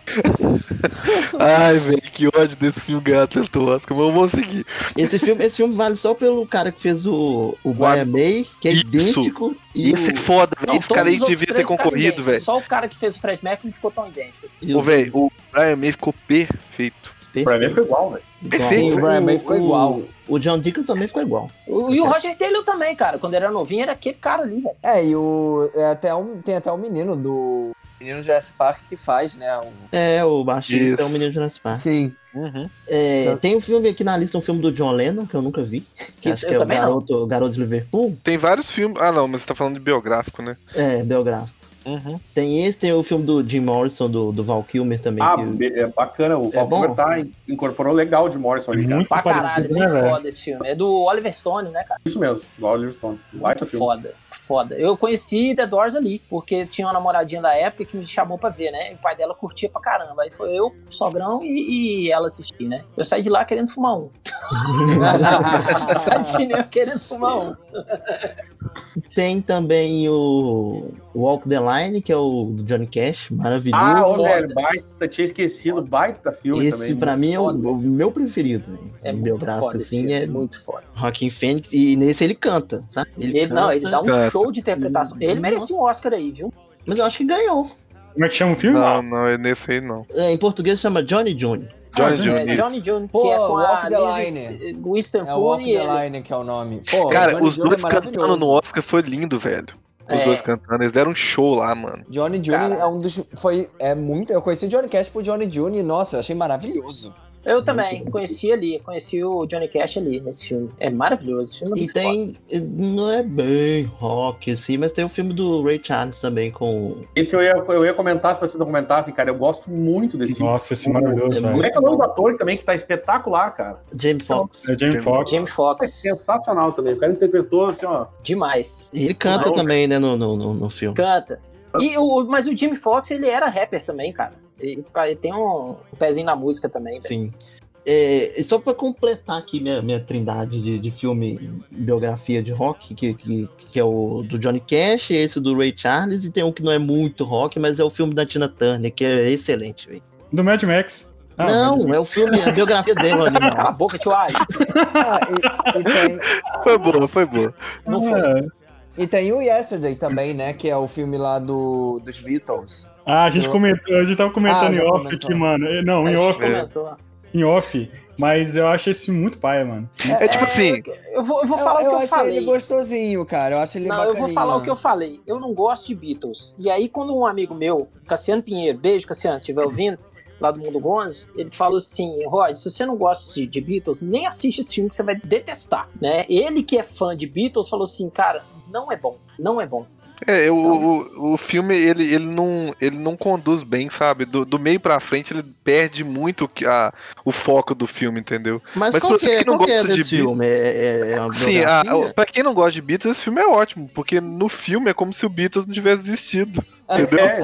Ai, velho, que ódio desse filme ganhar tanto Oscar, mas vamos seguir. Esse filme, esse filme vale só pelo cara que fez o, o Brian May, que é Isso. idêntico. E Esse é o, foda, velho. Esse todos cara aí devia ter concorrido, velho. Só o cara que fez o Fred Mercury não ficou tão idêntico. Ô, velho, o Brian May ficou perfeito. Pra mim foi igual, velho. Perfeito. O Brian May ficou o- igual. O John Deacon também ficou igual. O- E o Roger Taylor também, cara. Quando ele era novinho, era aquele cara ali, velho. É, e o. É até um, tem até o menino do. Menino Jurassic Park que faz, né? o- É, o baixista Isso. é o menino Jurassic Park. Sim. Uhum. É, tem um filme aqui na lista, um filme do John Lennon, que eu nunca vi. Que acho que é o não. garoto, o garoto de Liverpool. Tem vários filmes. Ah, não, mas você tá falando de biográfico, né? É, biográfico. Uhum. Tem esse, tem o filme do Jim Morrison, do, do Val Kilmer também. Ah, que- é bacana. O É bom? Valkyrie tá, incorporou legal de Morrison ali, cara. Muito Pra caralho, né, muito velho? foda esse filme. É do Oliver Stone, né, cara? Isso mesmo, do Oliver Stone. Baita Muito filme. foda, foda. Eu conheci The Doors ali, porque tinha uma namoradinha da época que me chamou pra ver, né? E o pai dela curtia pra caramba. Aí foi eu, o sogrão e, e ela assistir, né? Eu saí de lá querendo fumar um. saí de cinema querendo fumar um. Tem também o Walk the Line, que é o do Johnny Cash, maravilhoso. Ah, ô, velho, baita, tinha esquecido. Baita filme Esse também. pra mim é o, o meu preferido. né? É muito biográfico assim, é muito foda. Rockin' Fênix. E nesse ele canta, tá? Ele, não, ele dá um Cara. show de interpretação. Ele merecia um Oscar aí, viu? Mas eu acho que ganhou. Como é que chama o filme? Não, não, é nesse aí não. É, em português chama Johnny Jr. Johnny Ah, Jr. É, isso. Johnny June, Pô, que é com a Liz Line. Winston É o Walk the Line, que é o nome. Pô, Cara, Johnny os dois é cantando no Oscar foi lindo, velho. Os É. dois cantando, eles deram um show lá, mano. Johnny Jr. Cara. é um dos. Foi. É muito. Eu conheci o Johnny Cash por Johnny Jr. e, nossa, eu achei maravilhoso. Eu também conheci ali, conheci o Johnny Cash ali nesse filme. É maravilhoso, esse filme é E tem. Não é bem rock, assim, mas tem o filme do Ray Charles também com. Esse eu ia, eu ia comentar, se vocês não comentassem, cara. Eu gosto muito desse filme. Nossa, esse é maravilhoso, É Como é que é o nome do ator também, que tá espetacular, cara? Jamie Foxx. É Jamie Foxx. Jamie É Foxx, sensacional também. O cara interpretou assim, ó. demais. E ele canta Nossa. também, né, no, no, no, no filme. Canta. E o, mas o Jamie Foxx, ele era rapper também, cara. Ele, ele tem um, pezinho na música também. Sim. É, e só pra completar aqui minha, minha trindade de, de filme biografia de rock, que, que, que é o do Johnny Cash, esse do Ray Charles, e tem um que não é muito rock, mas é o filme da Tina Turner, que é excelente, velho. Do Mad Max. Ah, não, é o filme, a biografia dele, Cala a boca, tio Ali. Ah, e, e tem, Foi boa, foi boa. Não foi. É. e tem o Yesterday também, né? Que é o filme lá do, dos Beatles. Ah, a gente comentou, a gente tava comentando Ah, em off comentou. aqui, mano. É, Não, A em off, comentou. em off. Mas eu acho esse muito paia, mano. É tipo assim, Eu vou, eu vou falar o que eu acho falei. ele gostosinho, cara. Eu acho ele Não, eu vou falar o que eu falei. Eu não gosto de Beatles. E aí, quando um amigo meu, Cassiano Pinheiro, beijo, Cassiano, estiver ouvindo, lá do Mundo Gonzo, ele falou assim: Rod, se você não gosta de, de Beatles, nem assiste esse filme que você vai detestar. Né? Ele que é fã de Beatles falou assim: cara, não é bom, não é bom. É, o, Então- o, o filme, ele, ele, não, ele não conduz bem, sabe? Do, do meio pra frente, ele perde muito que- a, o foco do filme, entendeu? Mas, Mas qual que é, quem não qual que é gosta de desse filme? É, é, é uma Sim, a, pra quem não gosta de Beatles, esse filme é ótimo, porque no filme é como se o Beatles não tivesse existido. Entendeu? É,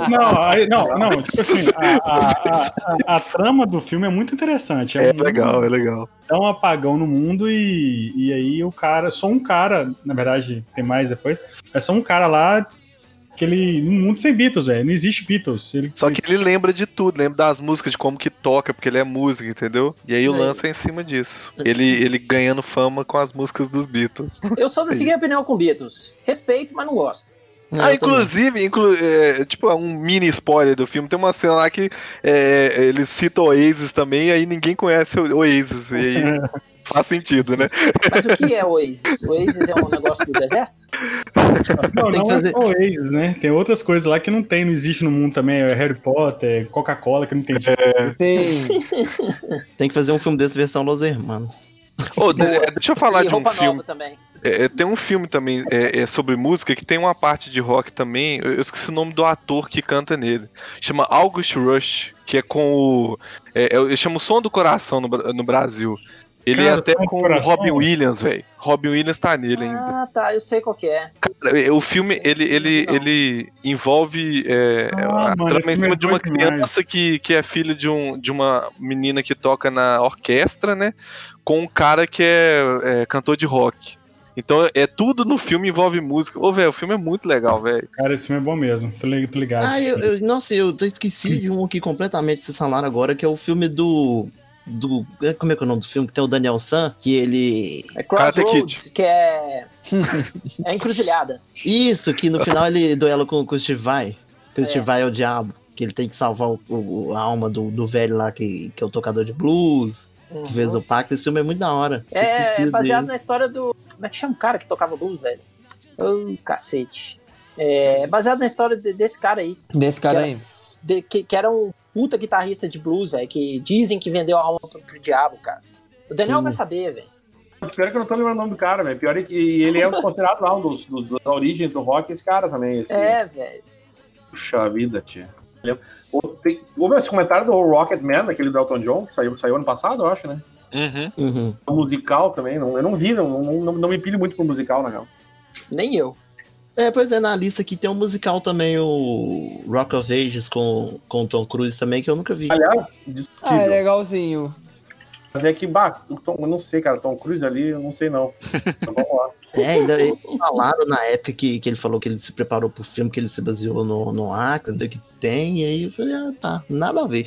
Não, não, não, tipo assim, a, a- a- a- a trama do filme é muito interessante. É um- legal, é legal. dá um apagão no mundo e, e aí o cara, só um cara, na verdade tem mais depois, é só um cara lá que ele, num mundo sem Beatles, velho, não existe Beatles. Ele, Só que ele lembra de tudo, lembra das músicas, de como que toca, porque ele é músico, entendeu? E aí o É. lance é em cima disso. Ele, ele ganhando fama com as músicas dos Beatles. Eu sou da seguinte opinião com Beatles. Respeito, mas não gosto. Não, ah, inclusive, inclu é, tipo, é um mini spoiler do filme, tem uma cena lá que é, ele cita Oasis também, e aí ninguém conhece o Oasis, e aí faz sentido, né? Mas o que é Oasis? Oasis é um negócio do deserto? não, tem não é fazer- só Oasis, né? Tem outras coisas lá que não tem, não existe no mundo também, é Harry Potter, Coca-Cola, que não tem. Tem. Tem que fazer um filme desse versão Los Hermanos. De- deixa eu falar e de um roupa filme. nova também. É, é, tem um filme também é, é sobre música que tem uma parte de rock também. Eu, esqueci o nome do ator que canta nele. Chama August Rush, que é com o. É, é, eu chamo Som do Coração no, no Brasil. Ele Cara, é até com o? Robin Williams, velho. Robin Williams tá nele ainda. Ah, tá, eu sei qual que é. É, O filme, ele, ele, Não. ele envolve é, Ah, a mano, trama em cima é de uma demais. criança que, que é filha de, um, de uma menina que toca na orquestra, né? Com um cara que é, é cantor de rock. Então é tudo no filme envolve música. Ô, velho, o filme é muito legal, velho. Cara, esse filme é bom mesmo, tô li- tô ligado. Ah, eu, eu- nossa, eu esqueci de um aqui completamente vocês falaram agora, que é o filme do. Do como é que é o nome do filme? Que tem o Daniel San, que ele. É Crossroads, que é. é encruzilhada. Isso, que no final ele duela com, com o Steve Vai. Que o É. Steve Vai é o diabo. Que ele tem que salvar o, o- a alma do, do velho lá, que, que é o tocador de blues, Uhum. que fez o pacto. Esse filme é muito da hora. É, é baseado dele. na história do. Como é que chama o cara que tocava blues, velho? Ô, cacete. É baseado na história de- desse cara aí. Desse que, cara era, aí. de- que, que era um puta guitarrista de blues, velho. Que dizem que vendeu a alma pro, pro diabo, cara. O Daniel Sim. vai saber, velho. Pior que eu não tô lembrando o nome do cara, velho. Pior é que ele é considerado lá um dos, dos- das origens do rock, esse cara também. Esse, É, velho. Puxa vida, tia. Tem- Houve esse comentário do Rocket Man, aquele do Elton John, que saiu, saiu ano passado, eu acho, né? Uhum. Uhum. O musical também. Não, eu não vi, não, não, não, não me pilho muito pro musical, na real. Nem eu. É, pois é, na lista aqui tem um musical também, o Rock of Ages com, com o Tom Cruise também, que eu nunca vi. Aliás, Ah, é discutível. legalzinho. Mas é que, bah, Tom, eu não sei, cara, Tom Cruise ali, eu não sei não. Então, vamos lá. É, ainda falaram na época que, que ele falou que ele se preparou pro filme, que ele se baseou no, no Acre, que tem, e aí eu falei, ah, tá, nada a ver.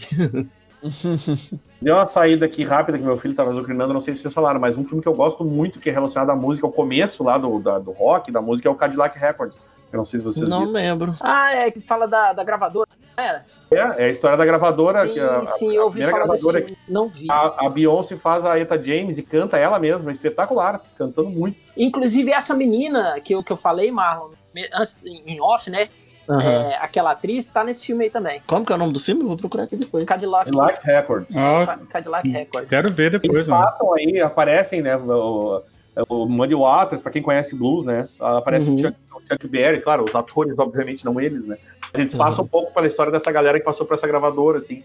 Deu uma saída aqui rápida que meu filho tava azucrinando, não sei se vocês falaram, mas um filme que eu gosto muito, que é relacionado à música, ao começo lá do, da- do rock, da música, é o Cadillac Records. Eu não sei se vocês Não viram. lembro. Ah, é que fala da, da gravadora. Era? É, é a história da gravadora, sim, que a, sim, a eu ouvi falar desse gravadora filme. Não vi. A, a Beyoncé faz a Eta James e canta ela mesma, é espetacular, cantando muito. Inclusive, essa menina que eu, que eu falei, Marlon, antes, em off, né? Aham. É, aquela atriz tá nesse filme aí também. Como que é o nome do filme? Eu Vou procurar aqui depois. Cadillac, Cadillac Records. Ah, Ca- Cadillac Records. quero ver depois, Eles mano. passam aí, aparecem, né? O, o Muddy Waters, pra quem conhece blues, né? Aparece Uhum. o, Chuck, o Chuck Berry, claro, os atores, obviamente, não eles, né? Mas eles Uhum. passam um pouco pela história dessa galera que passou por essa gravadora, assim.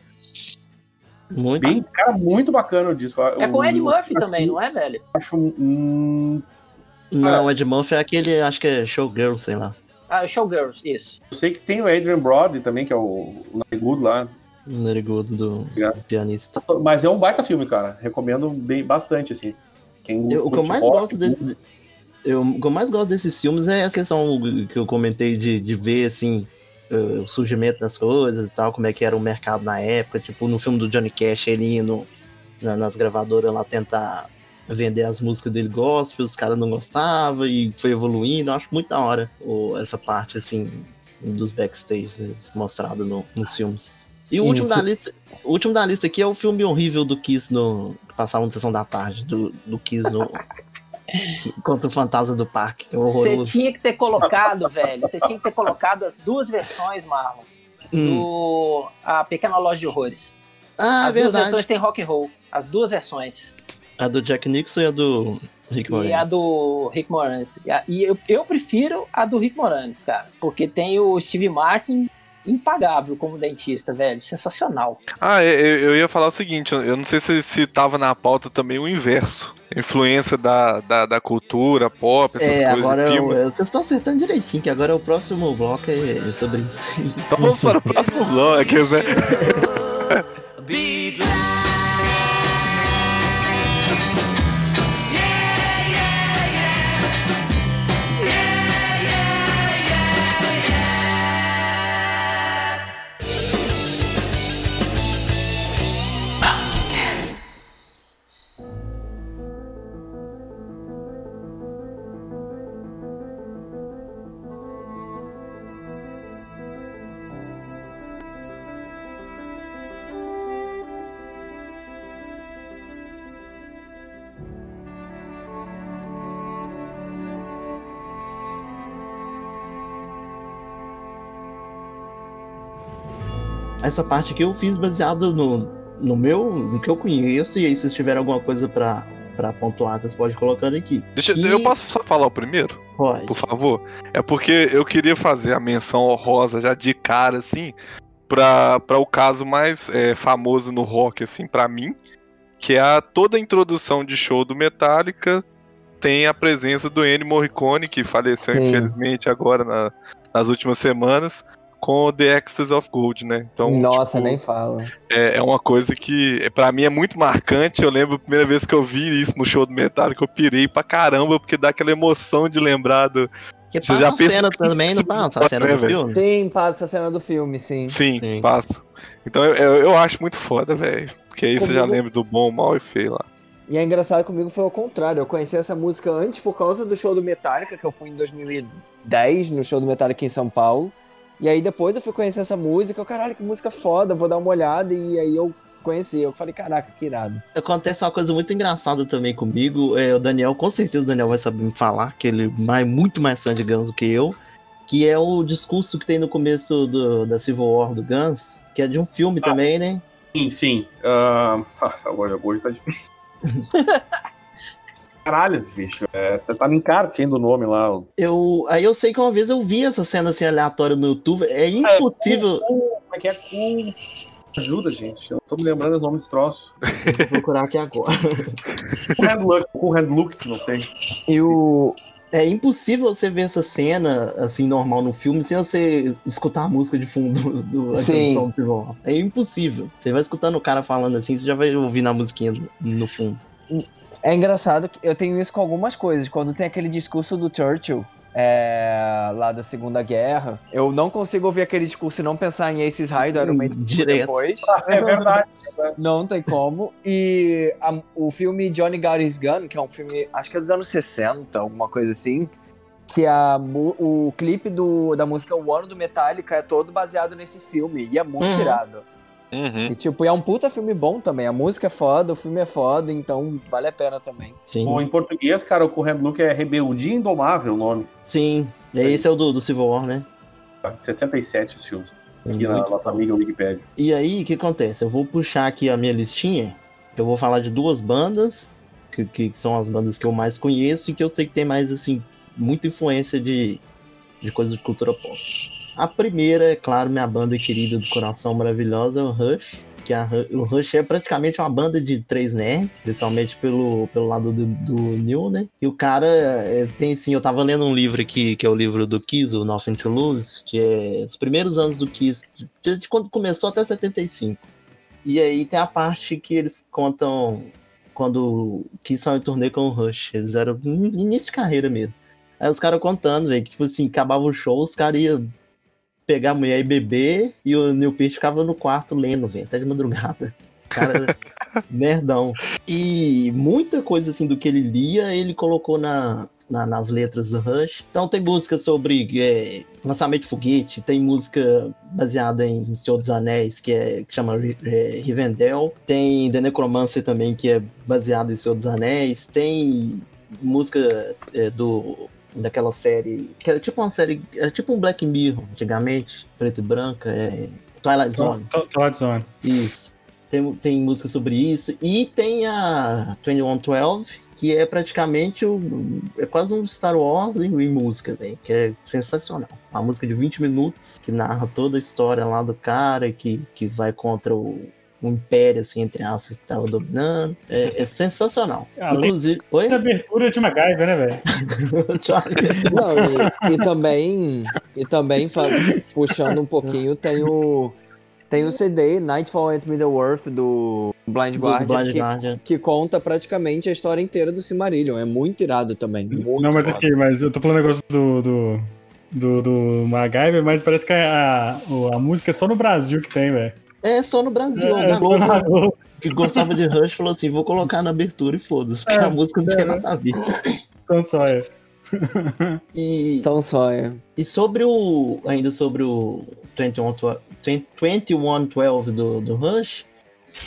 Muito. Bem, cara, muito bacana o disco. É com o, Ed Murphy também, não é, velho? Acho um, Não, Ed Murphy é aquele, acho que é Showgirl, sei lá. Ah, Showgirls, isso. eu sei que tem o Adrian Brody também, que é o, o narigudo lá. Narigudo do, pianista. Mas é um baita filme, cara. Recomendo bem bastante, assim. Quem Eu- o que eu mais rock, gosto desse, de- eu, o que eu mais gosto desses filmes é essa questão que eu comentei de, de ver assim eh, o surgimento das coisas e tal, como é que era o mercado na época, tipo no filme do Johnny Cash ele indo na- nas gravadoras lá tentar vender as músicas dele gospel, os caras não gostavam e foi evoluindo. Eu acho muito da hora o- essa parte assim dos backstage mesmo, mostrado no- nos filmes. E o último Isso. da lista, o último da lista aqui é o filme horrível do Kiss no que passava na sessão da tarde, do, do Kiss no contra o Fantasma do Parque, que é Você tinha que ter colocado, velho. Você tinha que ter colocado as duas versões, Marlon. Hum. Do A Pequena Loja de Horrores. Ah, As duas verdade. versões têm rock and roll. As duas versões. A do Jack Nixon e a do Rick Moranis. E a do Rick Moranis. E eu, eu prefiro a do Rick Moranis, cara. Porque tem o Steve Martin impagável como dentista, velho. Sensacional. Ah, eu, eu ia falar o seguinte, eu não sei se, se tava na pauta também o inverso. Influência da, da, da cultura pop, essas É, coisas. agora eu, eu, estão acertando direitinho, que agora o próximo bloco é, é sobre isso. Então vamos para o próximo bloco, né? Essa parte aqui eu fiz baseado no, no meu, no que eu conheço, e aí se vocês tiverem alguma coisa pra, pra pontuar, vocês podem colocando aqui. Deixa, E- Eu posso só falar o primeiro, Pode. por favor? É porque eu queria fazer a menção honrosa já de cara, assim, pra, pra o caso mais é, famoso no rock, assim, pra mim, que é a, toda a introdução de show do Metallica tem a presença do Ennio Morricone, que faleceu Sim. infelizmente agora na- nas últimas semanas, com The Ecstasy of Gold, né? Então, Nossa, tipo, nem fala. é, é uma coisa que, pra mim, é muito marcante. Eu lembro a primeira vez que eu vi isso no show do Metallica, eu pirei pra caramba, porque dá aquela emoção de lembrar do. Que Você passa já a cena também, não passa a cena do velho? filme? Sim, passa a cena do filme, sim. Sim, Sim. passa. Então eu, eu, eu acho muito foda, velho. Porque aí você já Comigo- lembra do bom, mal e feio lá. E é engraçado comigo foi o contrário. Eu conheci essa música antes por causa do show do Metallica, que eu fui em 2010, no show do Metallica em São Paulo. E aí depois eu fui conhecer essa música, eu, caralho, que música foda, vou dar uma olhada. E aí eu conheci, eu falei, caraca, que irado. Acontece uma coisa muito engraçada também comigo. É, o Daniel, com certeza o Daniel vai saber me falar, que ele é mais, muito mais fã de Guns do que eu. Que é o discurso que tem no começo do, da Civil War do Guns, que é de um filme também, né? Sim, sim. Ah, agora hoje tá difícil. Caralho, bicho. É, tá no encarte ainda o nome lá. o- Eu, aí eu sei que uma vez eu vi essa cena assim aleatória no YouTube. É impossível. Como é que é? Com... Ajuda, gente. Eu não tô me lembrando o nome desse troço. Vou procurar aqui agora. Com hand look, com hand look, não sei. E o. É impossível você ver essa cena assim normal no filme sem você escutar a música de fundo do a War. É impossível. Você vai escutando o cara falando assim, você já vai ouvir na musiquinha no fundo. É engraçado que eu tenho isso com algumas coisas. Quando tem aquele discurso do Churchill. é, lá da Segunda Guerra, eu não consigo ouvir aquele discurso e não pensar em Aces High do Iron Maiden Direto. depois. É verdade. Não tem como. E a- o filme Johnny Got His Gun, que é um filme, acho que é dos anos 60, alguma coisa assim, que a, o clipe do, da música One do Metallica é todo baseado nesse filme, e é muito Uhum. irado. Uhum. E tipo, é um puta filme bom também, a música é foda, o filme é foda, então vale a pena também. Sim. Bom, em português, cara, o hand look é Rebeldia Indomável o nome. Sim. E esse é o do, do Civil War, né? 67 os filmes. Aqui na Muito nossa amiga Wikipedia. E aí, o que acontece? Eu vou puxar aqui a minha listinha, que eu vou falar de duas bandas, que, que são as bandas que eu mais conheço e que eu sei que tem mais, assim, muita influência de, de coisa de cultura pop. A primeira, é claro, minha banda querida do coração maravilhosa é o Rush. que a, o Rush é praticamente uma banda de três nerds, principalmente pelo, pelo lado do, do Neil, né? E o cara é, tem assim, eu tava lendo um livro aqui, que é o livro do Kiss, o Nothing to Lose, que é os primeiros anos do Kiss, de, de quando começou até 75. E aí tem a parte que eles contam quando Kiss saiu em turnê com o Rush, eles eram início de carreira mesmo. Aí os caras contando, velho, que tipo assim, acabava o show, os caras iam pegar a mulher e beber, e o Neil Peart ficava no quarto lendo, velho, até de madrugada. Cara, nerdão. E muita coisa assim do que ele lia, ele colocou na, na- nas letras do Rush. Então tem música sobre é, lançamento de foguete, tem música baseada em Senhor dos Anéis, que, é, que chama é, Rivendell. Tem The Necromancer também, que é baseado em Senhor dos Anéis. Tem música é, do daquela série, que era tipo uma série, era tipo um Black Mirror, antigamente, preto e branca, é Twilight Zone. Twilight Zone. Isso. Tem, tem música sobre isso. E tem a 2112, que é praticamente o. É quase um Star Wars em, em música, velho. Que é sensacional. Uma música de 20 minutos que narra toda a história lá do cara que, que vai contra o. o império, assim, entre aspas, que tava dominando. É, é sensacional. Além Inclusive. Oi? abertura de MacGyver, né, velho? Não, e, e também, e também puxando um pouquinho, tem o, tem o CD Nightfall at Middle-earth do Blind do Guardian, Blind que, Guardian. que conta praticamente a história inteira do Silmarillion. É muito irado também. Muito Não, mas foda. aqui, mas eu tô falando negócio do, do, do, do MacGyver, mas parece que a, a, a música é só no Brasil que tem, velho. É só no Brasil. É, é na Globo. que gostava de Rush, falou assim: vou colocar na abertura e foda-se, porque É, a música não tem nada a ver. Então só é. E, Então só é. e sobre o. Ainda sobre o 2112 2112 do, do Rush,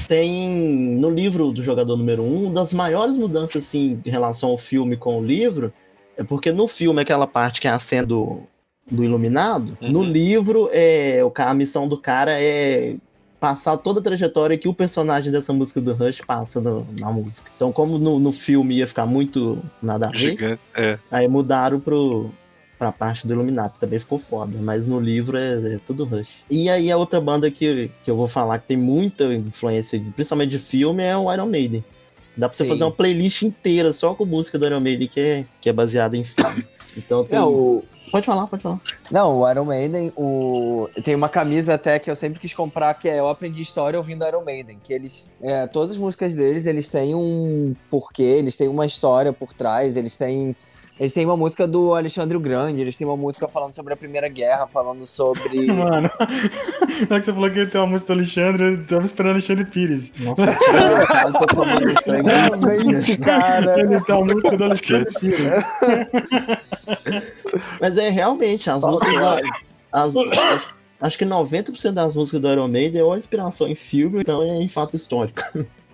tem no livro do jogador número 1, um, das maiores mudanças assim, em relação ao filme com o livro, é porque no filme aquela parte que é a cena do, do iluminado, no Uhum. livro é a missão do cara é passar toda a trajetória que o personagem dessa música do Rush passa no- na música. Então, como no, no filme ia ficar muito nada a ver, Gigante. É. Aí mudaram pro, pra parte do Illuminati, também ficou foda, mas no livro é, é tudo Rush. E aí a outra banda que, que eu vou falar que tem muita influência, principalmente de filme, é o Iron Maiden. Dá pra você Sim. fazer uma playlist inteira só com música do Iron Maiden que é, que é baseada em filme. Então tem... Não, o, Pode falar, pode falar. não, o Iron Maiden, o, tem uma camisa até que eu sempre quis comprar, que é Eu Aprendi História Ouvindo Iron Maiden, que eles, é, todas as músicas deles, eles têm um porquê, eles têm uma história por trás, eles têm, eles têm uma música do Alexandre o Grande, eles têm uma música falando sobre a Primeira Guerra, falando sobre... Mano, na hora que você falou que tem uma música do Alexandre, eu tava esperando Alexandre Pires. Nossa, eu tô tomando isso aí. Realmente, cara. Ele tem uma música do Alexandre Pires. Mas é realmente, as Só músicas. As, acho, acho que 90% das músicas do Iron Maiden é ou inspiração em filme, então é em fato histórico.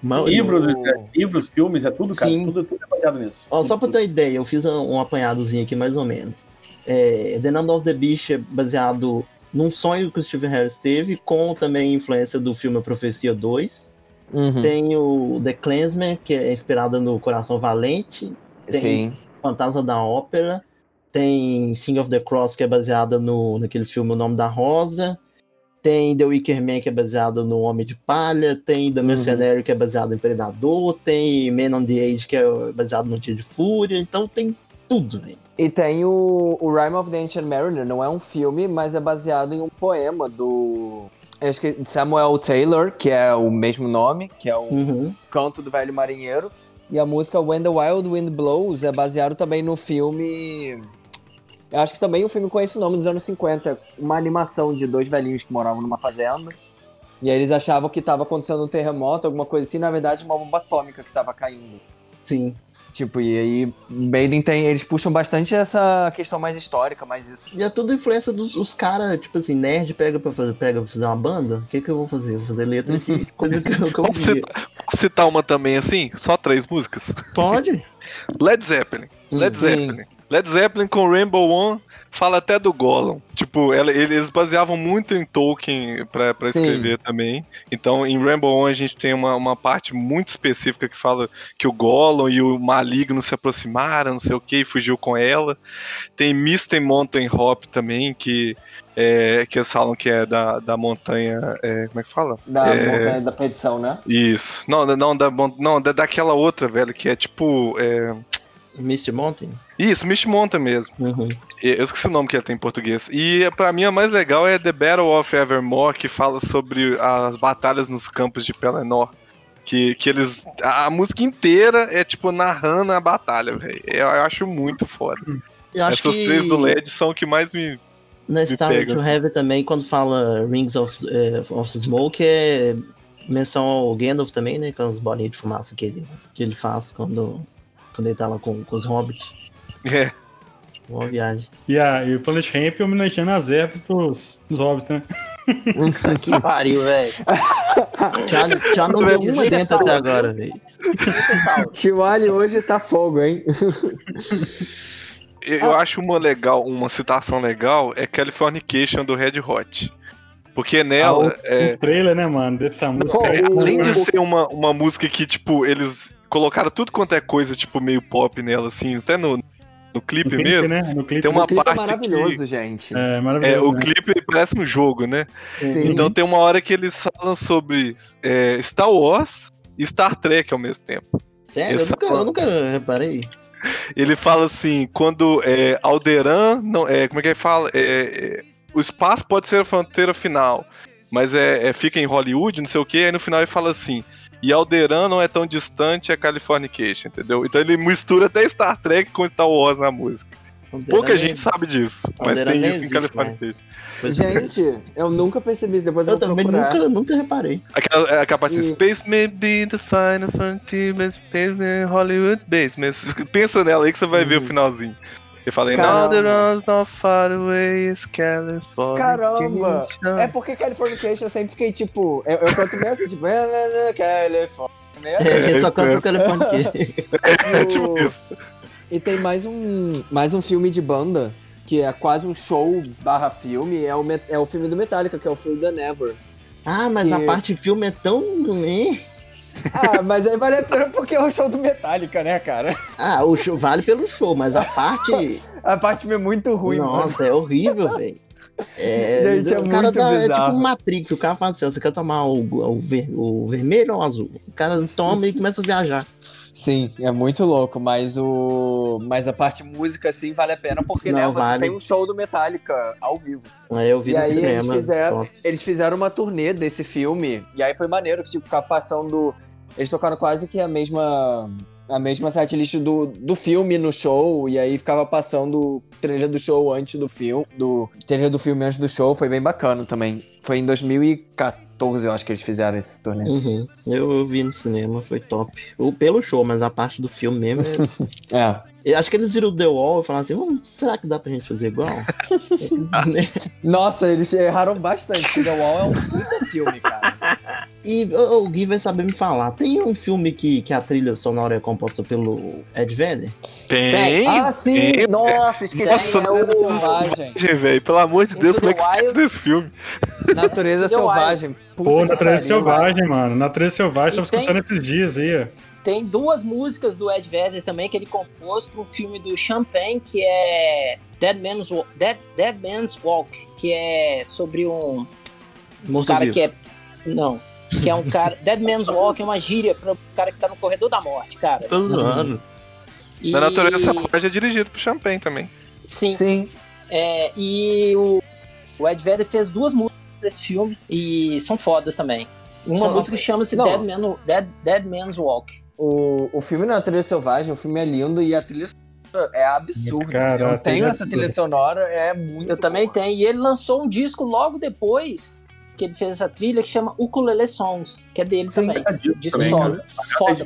Maioria. Livros, o- é, livros, filmes, é tudo, cara. Sim. Tudo, tudo é baseado nisso. Ó, só pra ter uma ideia, eu fiz um, um apanhadozinho aqui mais ou menos. É, The Number of the Beast é baseado num sonho que o Steve Harris teve, com também influência do filme A Profecia 2. Uhum. Tem o The Clansman, que é inspirada no Coração Valente. Tem Sim. Fantasma da Ópera. Tem Sing of the Cross, que é baseada no, naquele filme O Nome da Rosa. Tem The Wicker Man, que é baseado no Homem de Palha. Tem The Mercenary, que é baseado em Predador. Tem Man on the Age, que é baseado no Dia de Fúria. Então tem tudo, né? E tem o, o Rime of the Ancient Mariner, não é um filme, mas é baseado em um poema do acho que Samuel Taylor, que é o mesmo nome, que é o Uhum. Canto do Velho Marinheiro. E a música When the Wild Wind Blows é baseado também no filme. Eu acho que também um filme com esse nome dos anos 50. Uma animação de dois velhinhos que moravam numa fazenda. E aí eles achavam que estava acontecendo um terremoto, alguma coisa assim. Na verdade, uma bomba atômica que estava caindo. Sim. Tipo, e aí Maiden tem. Eles puxam bastante essa questão mais histórica, mais isso. E é tudo influência dos os caras, tipo assim, nerd pega pra fazer, pega pra fazer uma banda. O que que eu vou fazer? Vou fazer letra de coisa que, eu- que eu citar uma também assim? Só três músicas? Pode? Led Zeppelin. Led Sim. Zeppelin. Led Zeppelin com Rainbow One fala até do Gollum. Tipo, ela- eles baseavam muito em Tolkien Sim. escrever também. Então, em Rainbow One a gente tem uma, uma parte muito específica que fala que o Gollum e o Maligno se aproximaram, não sei o que, e fugiu com ela. Tem and Mountain Hop também, que é, que eles falam que é da, da montanha. é, como é que fala? Da É. montanha da perdição, né? Isso. Não, não, da, não da, daquela outra, velho, que é tipo. é, Mr. Mountain? Isso, Mish Monta mesmo. Uhum. Eu esqueci o nome que ela tem em português. E pra mim a mais legal é The Battle of Evermore, que fala sobre as batalhas nos campos de Pelennor. Que, que eles. A, música inteira é tipo narrando a batalha, velho. Eu, eu acho muito foda. Eu acho Essas que três do LED são o que mais me. na Star pega. to Heaven também, quando fala Rings of, eh, of Smoke, é menção ao Gandalf também, né? Com as bolinhas de fumaça que ele, que ele faz quando, quando ele tá lá com, com os hobbits. É. Boa viagem. E, a, e o Planet Ramp homenageando as ervas dos, dos hobbits, né? Que pariu, velho. Já, já não deu uma Desliga dentro até agora, velho. É. Tio Ali hoje tá fogo, hein? Eu, eu acho uma legal, uma citação legal é Californication do Red Hot. Porque nela. é, O trailer, né, mano, dessa música. Pô, aí, o- Além de o- ser uma, uma música que, tipo, eles colocaram tudo quanto é coisa, tipo, meio pop nela, assim, até no, no clipe, no clipe, mesmo. né? No clipe. Tem uma o clipe é parte maravilhoso, gente. É, É, maravilhoso. o né? clipe parece um jogo, né? Sim. Então tem uma hora que eles falam sobre é, Star Wars e Star Trek ao mesmo tempo. Sério, eu nunca, eu nunca reparei. Ele fala assim, quando é, Alderan, não, é, como é que ele fala? É, é, o espaço pode ser a fronteira final, mas é, é, fica em Hollywood, não sei o que, aí no final ele fala assim, e Alderan não é tão distante, é Californication, entendeu? Então ele mistura até Star Trek com Star Wars na música. Pouca gente sabe disso, mas tem nem isso em existe Californication. É. Gente, eu nunca percebi isso, depois eu, Eu vou também procurar. nunca, nunca reparei. Aquela, é aquela parte assim, E- Space may be the final frontier, but space may Hollywood basement. Pensa nela aí que você vai ver o finalzinho. All the Caramba. runs not far away is California. Caramba! É porque Californication eu sempre fiquei tipo. Eu, eu canto mesmo, tipo. "Ah, ah, ah, California. É, a gente só canta é. o Californication. É tipo isso. E tem mais um, mais um filme de banda, que é quase um show barra filme, é o, é o filme do Metallica, que é o Through the Never. Ah, mas a E- parte filme é tão. hein? Ah, mas aí vale a pena porque é o show do Metallica, né, cara? Ah, o show vale pelo show, mas a parte. A parte é muito ruim, mano. Nossa, é horrível, velho. É, Gente, é o cara dá, é tipo Matrix, o cara fala assim, você quer tomar o, o, ver- o vermelho ou o azul? O cara toma e começa a viajar. Sim, é muito louco, mas o. Mas a parte música, assim, vale a pena, porque né, Não, você vale. tem um show do Metallica ao vivo. Aí eu vi E no aí eles cinema. fizeram, top. eles fizeram uma turnê desse filme, e aí foi maneiro que tipo, ficar passando. Eles tocaram quase que a mesma. A mesma setlist do, do filme no show, e aí ficava passando trilha do show antes do filme. Do, trilha do filme antes do show, foi bem bacana também. Foi em 2014, eu acho que eles fizeram esse turnê. Uhum. Eu, eu vi no cinema, foi top. O, pelo show, mas a parte do filme mesmo. é- É. Eu acho que eles viram The Wall e falaram assim: "Hum, será que dá pra gente fazer igual? Nossa, eles erraram bastante. The Wall é um puta filme, cara. e o, o Gui vai saber me falar: tem um filme que, que a trilha sonora é composta pelo Ed Vedder? Tem. ah, sim! tem. Nossa, esqueci. Nossa, Natureza nossa. Selvagem. Velho, pelo amor de Into Deus, como é que você Wild. fez esse filme? Natureza. Selvagem. Pô, Natureza Selvagem, mano. Natureza Selvagem, tava tem- escutando esses dias aí, ó. Tem duas músicas do Ed Vedder também que ele compôs para um filme do Champagne que é Dead Man's, Wa- Dead, Dead Man's Walk, que é sobre um Morto cara Vivo. que é não, que é um cara Dead Man's Walk é uma gíria para o cara que tá no corredor da morte, cara. Tô zoando. E, Na natureza selvagem é dirigido por Champagne também. Sim, Sim. é, e o, o Ed Vedder fez duas músicas para esse filme e são fodas também. Uma São- música chama-se Não. Dead, Man, Dead, Dead Man's Walk. O, o filme Natureza Selvagem, o filme é lindo e a trilha sonora é absurda. Cara, eu tenho trilha- essa trilha sonora, é muito Eu também boa. tenho. E ele lançou um disco logo depois que ele fez essa trilha que chama Ukulele Songs, que é dele Sim, também. É Disco também, solo. cara. Foda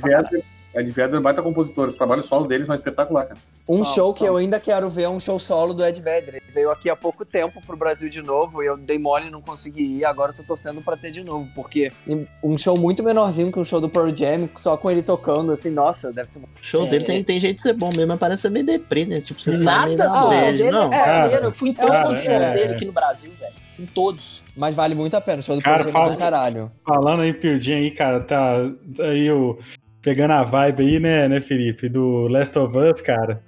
Ed Vedder é baita compositor. Os trabalhos solo deles são espetacular, cara. Um show que eu ainda quero ver é um show solo do Ed Vedder. Ele veio aqui há pouco tempo pro Brasil de novo e eu dei mole e não consegui ir. Agora eu tô torcendo pra ter de novo, porque um show muito menorzinho que um show do Pearl Jam, só com ele tocando, assim, nossa, deve ser muito. O show É. dele tem, tem jeito de ser bom mesmo, mas parece ser meio deprê, né? Tipo, você Nada, da o show bad, dele não. é Cara. Eu fui em todos cara, os shows é- dele aqui no Brasil, velho. Em todos. Mas vale muito a pena. O show do Cara, é fala- do caralho. Falando aí, Pildinho aí, cara, tá aí o. Pegando a vibe aí, né, né, Felipe? Do Last of Us, cara.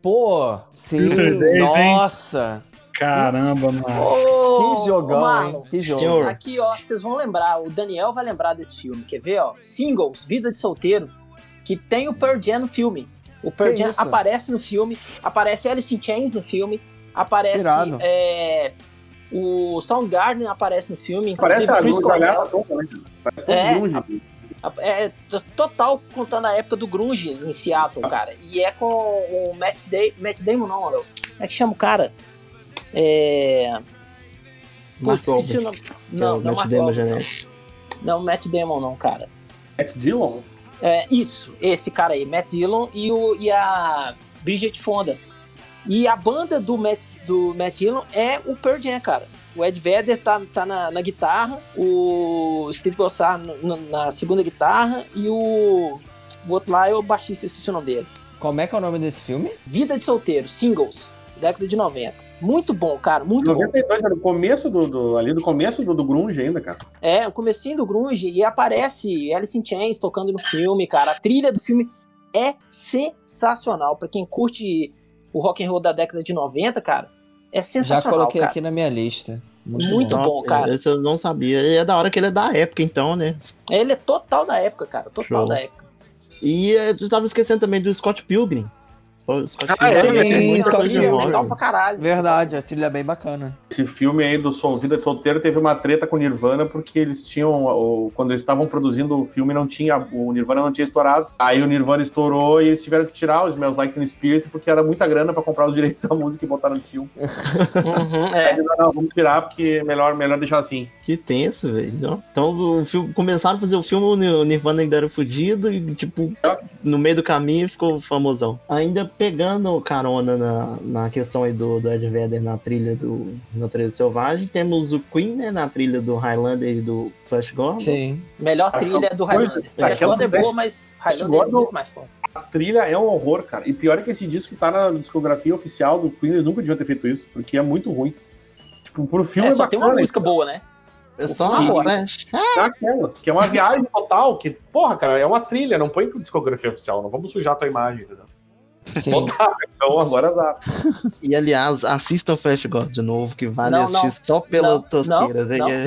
Pô, sim, Filter 10, hein? nossa. Caramba, mano. Ô, Que jogão, Marlon, hein? Que jogo. Senhor. Aqui, ó, vocês vão lembrar, o Daniel vai lembrar desse filme. Quer ver, ó? Singles, Vida de Solteiro, que tem o Pearl Jam no filme. O Pearl Jam aparece no filme, aparece Alice in Chains no filme, aparece é, o Soundgarden aparece no filme, Parece inclusive a o Chris Cornell. né? É. É t- total contando a época do grunge em Seattle, cara. E é com o Matt, da Matt Damon, não. Como é que chama o cara? É... Putz, esqueci o nome. é Não, o não, Matt Mark Damon Wahlberg, genérico. não, Matt Damon não, cara. Matt Dillon? É, isso, esse cara aí, Matt Dillon e, o, e a Bridget Fonda. E a banda do Matt, do Matt Dillon é o Pearl Jam, cara. O Ed Vedder tá, tá na, na guitarra, o Steve Gossard no- no- na segunda guitarra e o, o outro lá é o baixista, esqueci o nome dele. Como é que é o nome desse filme? Vida de Solteiro, Singles, década de 90. Muito bom, cara, muito bom. 92 era o começo do, do- ali do começo do, do grunge ainda, cara. É, o comecinho do grunge e aparece Alice in Chains tocando no filme, cara. A trilha do filme é sensacional. Pra quem curte o rock and roll da década de 90, cara, é Já sensacional, coloquei cara. aqui na minha lista. Muito Top. bom, cara. Esse eu não sabia. E é da hora que ele é da época, então, né? Ele é total da época, cara, total Show. da época. E eh, eu tava esquecendo também do Scott Pilgrim. Scott Ah, é, muita Scott legal pra caralho. Verdade, a trilha é bem bacana. Esse filme aí do Sol Vida de Solteiro teve uma treta com o Nirvana porque eles tinham, quando eles estavam produzindo o filme, não tinha, o Nirvana não tinha estourado. Aí o Nirvana estourou e eles tiveram que tirar os Smells Like Teen Spirit porque era muita grana pra comprar os direitos da música e botar no filme. Uhum, Aí é. falaram, não, vamos tirar porque é melhor, melhor deixar assim. Que tenso, velho. Então, o filme, começaram a fazer o filme, o Nir- o Nirvana ainda era fudido e, tipo, no meio do caminho ficou famosão. Ainda pegando carona na, na questão aí do, do Ed Vedder na trilha do na trilha selvagem, temos o Queen, né, na trilha do Highlander e do Flash Gordon. Sim. Melhor Ah, trilha do coisa- Highlander. é, Flash Gordon é boa, mas Highlander é Gordon- muito mais forte. A trilha é um horror, cara. E pior é que esse disco tá na discografia oficial do Queen, eles nunca deviam ter feito isso, porque é muito ruim. Tipo, pro filme É, é, só tem uma bacana, música boa, né? É só filme é a bosta. Flash. É aquelas, que é uma viagem total, que, porra, cara, é uma trilha, não põe pra discografia oficial, não vamos sujar a tua imagem, entendeu? Sim. Botar, então agora azar. E aliás, assistam Flash Gordon de novo, que vale Não, assistir não. só pela Não, tosqueira, não, velho. não.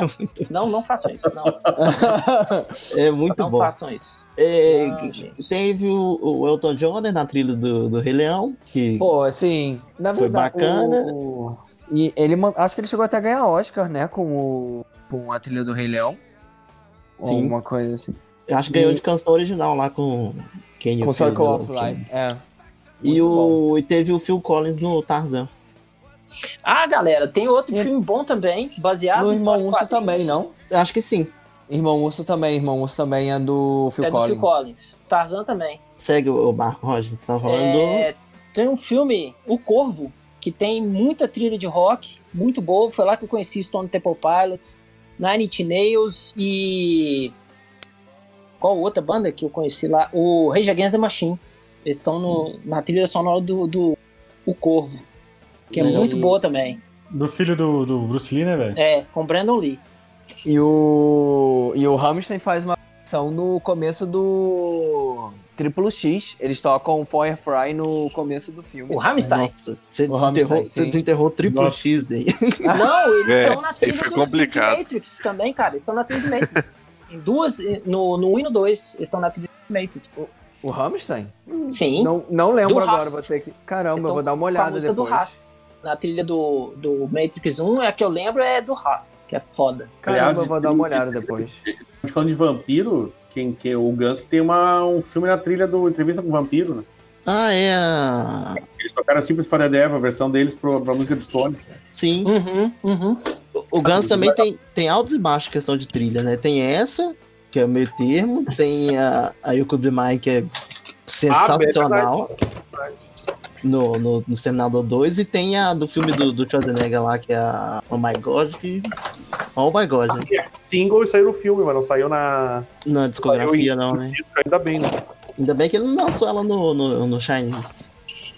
É- Não, não, não façam isso. Não, É, muito não bom. façam isso. É, Não, teve o, o Elton John né, na trilha do, do Rei Leão, que Pô, assim, na Foi verdade. bacana. o- E ele acho que ele chegou até a ganhar Oscar, né? Com, o... com a trilha do Rei Leão. Ou Sim. Alguma coisa assim. eu acho que ganhou E- de canção original lá com quem Com Circle of Life. É. E, o, e teve o Phil Collins no Tarzan. Ah, galera, tem outro E- filme bom também, baseado No em Irmão Urso também, não? Acho que sim. Irmão Urso também. Irmão Urso também é do Phil é do Collins. Phil Collins. Tarzan também. Segue o, o barco, Roger. Você tava falando É, tem um filme, O Corvo, que tem muita trilha de rock, muito boa. Foi lá que eu conheci Stone Temple Pilots, Nine Inch Nails e. Qual outra banda que eu conheci lá? O Rage Against the Machine. Eles estão no- na trilha sonora do, do O Corvo, que é Legal. muito boa também. Do filho do, do Bruce Lee, né, velho? É, com Brandon Lee. E o. E o Hamilton faz uma ação no começo do. Triplo X. Eles tocam Firefly no começo do filme. O do. Hammerstein. Nossa, você O desenterrou, Rammstein, você desenterrou o triplo Nossa. X daí. Não, eles É, estão na trilha do, complicado. de Matrix também, cara. Eles estão na trilha de Matrix. Em duas, no, no 1 e no 2, eles estão na trilha de Matrix. O Hamilton? Sim, Não, não lembro Do agora, ter que. Caramba, eu vou dar uma olhada depois. do Rast. Na trilha do, do Matrix 1, é a que eu lembro é do Rast, que é foda. Caramba, Aliás, eu vou dar uma olhada depois. A gente falando de vampiro, quem, quem, o Guns que tem uma, um filme na trilha do Entrevista com o Vampiro, né? Ah, é a... Eles tocaram Simples for the Devil, a versão deles pro, pra música dos Stones. Sim. Uhum, uhum. O Guns também tem, tem altos e baixos questão de trilha, né? Tem essa, que é o meio termo. Tem a, a Yoko Mai, que é sensacional no, no, no Exterminador 2. E tem a do filme do, do Schwarzenegger lá, que é a Oh My God. Que... Oh My God, né? É single e saiu no filme, mas não saiu na Na discografia, não, né? disco, ainda bem, né? Ainda bem que ele não lançou ela no, no, no Chinese.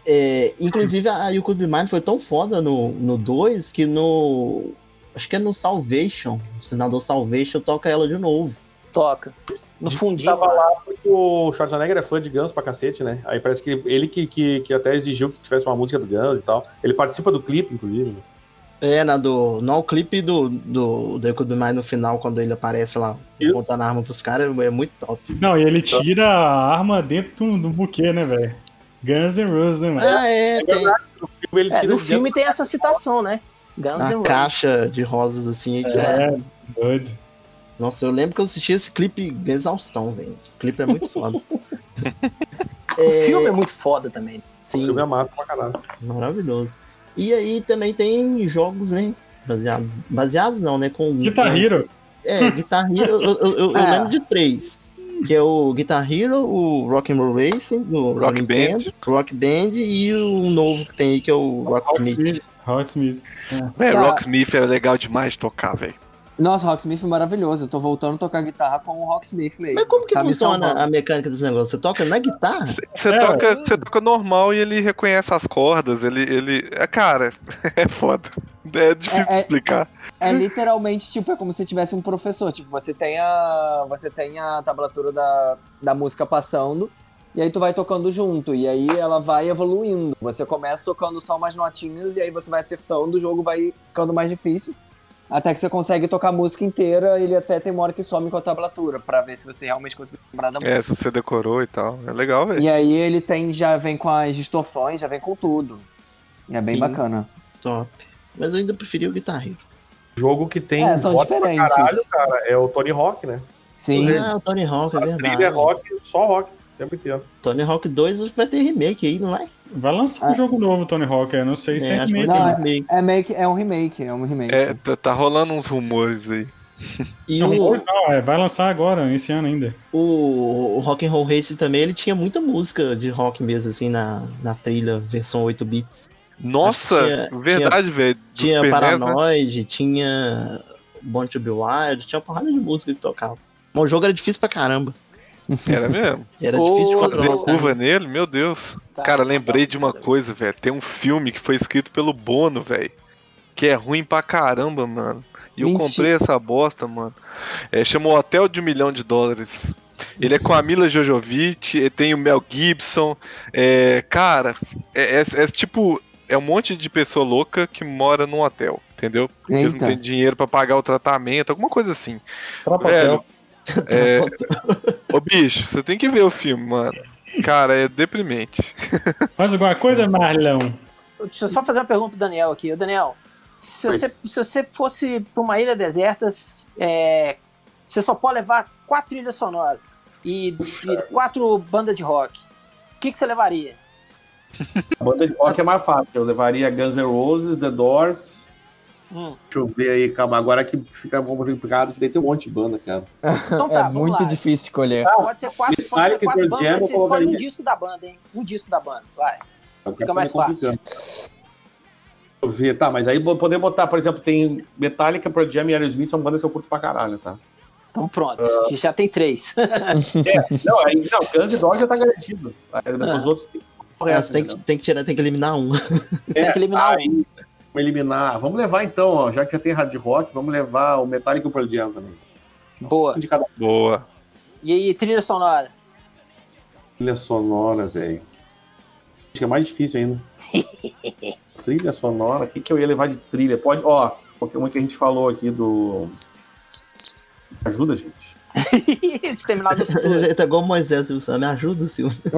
É, inclusive, a You Be Mine foi tão foda no 2 no dois que no. Acho que é no Salvation. O senador Salvation toca ela de novo. Toca. No fundinho. Tava lá porque o Schwarzenegger é fã de Guns pra cacete, né? Aí parece que ele que, que, que até exigiu que tivesse uma música do Guns e tal. Ele participa do clipe, inclusive. né? É, na do. No o clipe do, do The Could Be Mine no final, quando ele aparece lá, Isso. botando a arma pros caras, é muito top. Não, e ele tira a arma dentro do, do buquê, né, velho? Guns N' Roses, né, mano? Ah, é, tem Ele É, tira no filme tem essa citação, né? Guns caixa de rosas assim. Que É, doido. Nossa, eu lembro que eu assisti esse clipe exaustão, velho. O clipe é muito foda. O filme é muito foda também. O Sim, filme é massa pra caralho. maravilhoso. E aí também tem jogos, né? Baseados. Baseados não, né? Com. Guitar Hero. É, Guitar Hero, eu, eu- eu- eu É. lembro de três. Que é o Guitar Hero, o Rock'n'Roll Racing, o Rock Rock Band. Band, Rock Band e o novo que tem aí, que é o Rocksmith. Rocksmith. Rocksmith. É, Tá. Rocksmith é legal demais de tocar, velho. Nossa, Rocksmith é maravilhoso. Eu tô voltando a tocar guitarra com o Rocksmith mesmo. Mas como que Tá funciona a mecânica desse negócio? Você toca na guitarra? Você É. toca, você toca normal e ele reconhece as cordas, ele. ele é, cara, é foda. É difícil É, de é- explicar. É literalmente, tipo, é como se tivesse um professor. Tipo, você tem a. Você tem a tablatura da, da música passando. E aí tu vai tocando junto. E aí ela vai evoluindo. Você começa tocando só umas notinhas, e aí você vai acertando, o jogo vai ficando mais difícil. Até que você consegue tocar a música inteira, ele até tem uma hora que some com a tablatura, pra ver se você realmente conseguiu lembrar da música. É, se você decorou e tal. É legal, velho. E aí ele tem, já vem com as distorções, já vem com tudo. E é bem Sim. bacana. Top. Mas eu ainda preferi o Guitar Hero. Jogo que tem É, são diferentes. caralho, cara, é o Tony Hawk, né? Sim. Ah, o Tony Hawk, é A trilha verdade. é rock, só rock, tempo inteiro. Tony Hawk 2 vai ter remake aí, não vai? Vai lançar um Ah. jogo novo, Tony Hawk. Eu não sei se é, acho que vai remake. Não, remake. É, make, é um remake, é um remake. É, tá, tá rolando uns rumores aí. E Não, o, rumores não, é, vai lançar agora, esse ano ainda. o, o Rock'n'Roll Race também, ele tinha muita música de rock mesmo, assim, na, na trilha, versão 8 bits. Nossa, tinha- verdade, velho. Tinha NES, né? Paranoid, tinha Born to Be Wild, tinha uma porrada de música que tocava. Mas o jogo era difícil pra caramba. Era mesmo. Era Ô, difícil de controlar curva nele, meu Deus. Tá, Cara, tá, lembrei tá, de uma tá. coisa, velho. Tem um filme que foi escrito pelo Bono, velho. Que é ruim pra caramba, mano. E eu comprei essa bosta, mano. É, chamou Hotel de um Milhão de Dólares. Ele é com a Mila Jojovic, tem o Mel Gibson. É, cara, é, é- é tipo. É um monte de pessoa louca que mora num hotel, entendeu? Eles não têm dinheiro pra pagar o tratamento, alguma coisa assim. Tropa Hotel. é, Ô bicho, você tem que ver o filme, mano. Cara, é deprimente. Faz alguma coisa, Marlão? Deixa eu só fazer uma pergunta pro Daniel aqui. Ô, Daniel, se Oi. você, se você fosse pra uma ilha deserta, é, você só pode levar quatro trilhas sonoras e, e quatro bandas de rock. O que, que você levaria? A banda de rock é mais fácil. Eu levaria Guns N' Roses, The Doors. Hum. Deixa eu ver aí, calma. Agora que fica complicado, que daí tem um monte de banda, cara. Então tá, é vamos muito lá. difícil escolher. Pode ser quatro, pode ser quatro bandas, Jam, mas eu você escolhe um disco da banda, hein? Um disco da banda, vai. Fica Fica mais fácil. Deixa eu ver, tá, mas aí poder botar, por exemplo, tem Metallica, Pearl Jam e Aerosmith, são bandas que eu curto pra caralho, tá? Então pronto, já tem três. É, não, aí, não, Guns e já tá garantido. Aí, Ah. Os outros tem que É, você tem que, tem que tirar, tem que eliminar um. Tem que eliminar um. aí, Vamos eliminar. Vamos levar então, ó, já que já tem hard rock, vamos levar o Metallica e o Pearl Jam também. Boa. Um de cada Boa. E aí, trilha sonora? trilha sonora, velho. Acho que é mais difícil ainda. trilha sonora, o que, que eu ia levar de trilha? Pode, ó, uma que a gente falou aqui do. Ajuda, gente. Exterminado do tá igual o Moisés, Silvio. Me ajuda, Silvio.